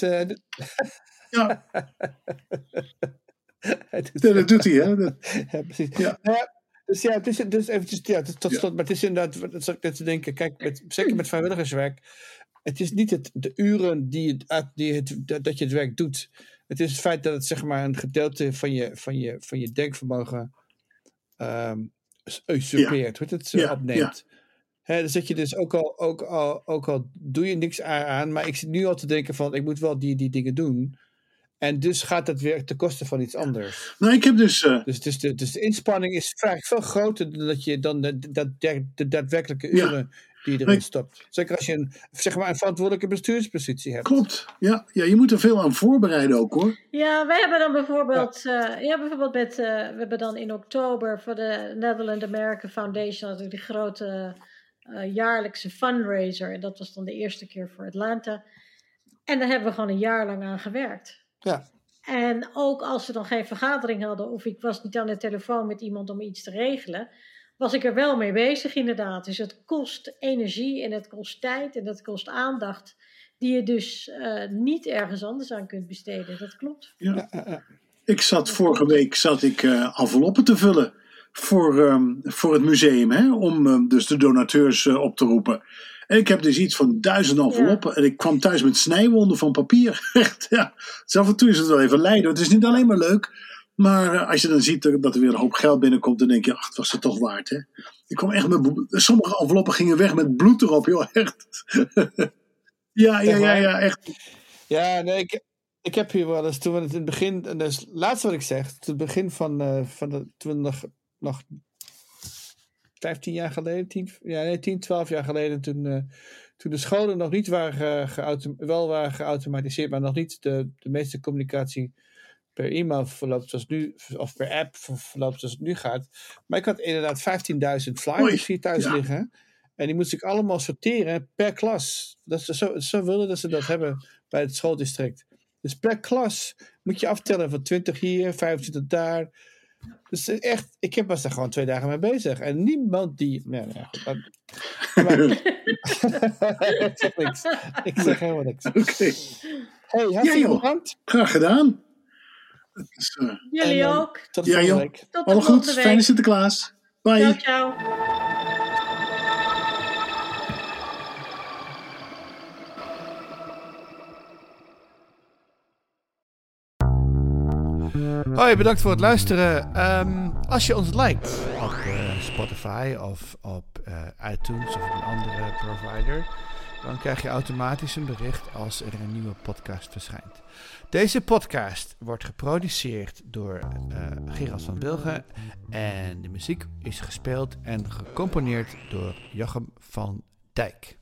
Ja. ja, dat doet hij, hè? Dat, ja, precies. Ja. ja. Dus ja, het is dus eventjes, ja, tot slot, maar het is inderdaad, dat ik net te denken, kijk, met, zeker met vrijwilligerswerk, het is niet het, de uren die het, die het, dat je het werk doet. Het is het feit dat het zeg maar een gedeelte van je, van je, van je denkvermogen um, usurpeert, hoe het ja, opneemt. Ja. He, dus dat je dus ook al, ook, al, ook al doe je niks aan, maar ik zit nu al te denken van ik moet wel die, die dingen doen. En dus gaat dat weer ten koste van iets anders. Nou, ik heb dus. Uh... Dus, dus, de, dus de inspanning is vaak veel groter dan dat je dan de, de, de, de daadwerkelijke uren die je erin stopt. Zeker als je een, zeg maar een verantwoordelijke bestuurspositie hebt. Klopt, ja. ja. Je moet er veel aan voorbereiden ook hoor. Ja, wij hebben dan bijvoorbeeld, ja. Uh, ja, bijvoorbeeld met, uh, we hebben dan in oktober voor de Netherlands American Foundation natuurlijk die grote uh, jaarlijkse fundraiser. En dat was dan de eerste keer voor Atlanta. En daar hebben we gewoon een jaar lang aan gewerkt. Ja. En ook als we dan geen vergadering hadden, of ik was niet aan de telefoon met iemand om iets te regelen, was ik er wel mee bezig inderdaad. Dus het kost energie en het kost tijd en het kost aandacht, die je dus uh, niet ergens anders aan kunt besteden. Dat klopt. Ja. Ik zat vorige week zat ik uh, enveloppen te vullen voor, um, voor het museum, hè, om um, dus de donateurs uh, op te roepen. En ik heb dus iets van duizend enveloppen. Ja. En ik kwam thuis met snijwonden van papier. Echt, ja. Dus af en toe is het wel even lijden. Het is niet alleen maar leuk. Maar uh, als je dan ziet dat er weer een hoop geld binnenkomt, dan denk je, ach, het was het toch waard, hè? Ik kwam echt met, sommige enveloppen gingen weg met bloed erop, joh, echt. ja, ja, ja, ja, echt. Ja, nee, ik, ik heb hier wel eens, toen we het in het begin, en dat is het laatste wat ik zeg, het begin van, uh, van de, toen we nog, nog 15 jaar geleden, 10, ja, nee, 10 12 jaar geleden, toen, uh, toen de scholen nog niet waren, uh, wel waren geautomatiseerd, maar nog niet de, de meeste communicatie per e-mail verloopt zoals nu, of per app verloopt zoals het nu gaat. Maar ik had inderdaad 15.000 flyers hier thuis ja. liggen. En die moest ik allemaal sorteren per klas. Dat ze zo, zo wilden dat ze dat hebben bij het schooldistrict. Dus per klas moet je aftellen van 20 hier, 25 daar. Dus echt, ik heb was daar gewoon twee dagen mee bezig. En niemand die. Goed, maar, ik zeg niks. Ik zeg helemaal niks. Oké. Okay. Hey, hartstikke ja, bedankt. Graag gedaan. Uh, Jullie en, ook. Tot de ja, volgende week. Tot de Alle goed. Week. Fijne Sinterklaas. Bye. Ciao, ciao. Hoi, bedankt voor het luisteren. Um, als je ons liked op uh, Spotify of op uh, iTunes of op een andere provider, dan krijg je automatisch een bericht als er een nieuwe podcast verschijnt. Deze podcast wordt geproduceerd door uh, van Bilgen en de muziek is gespeeld en gecomponeerd door Jochem van Dijk.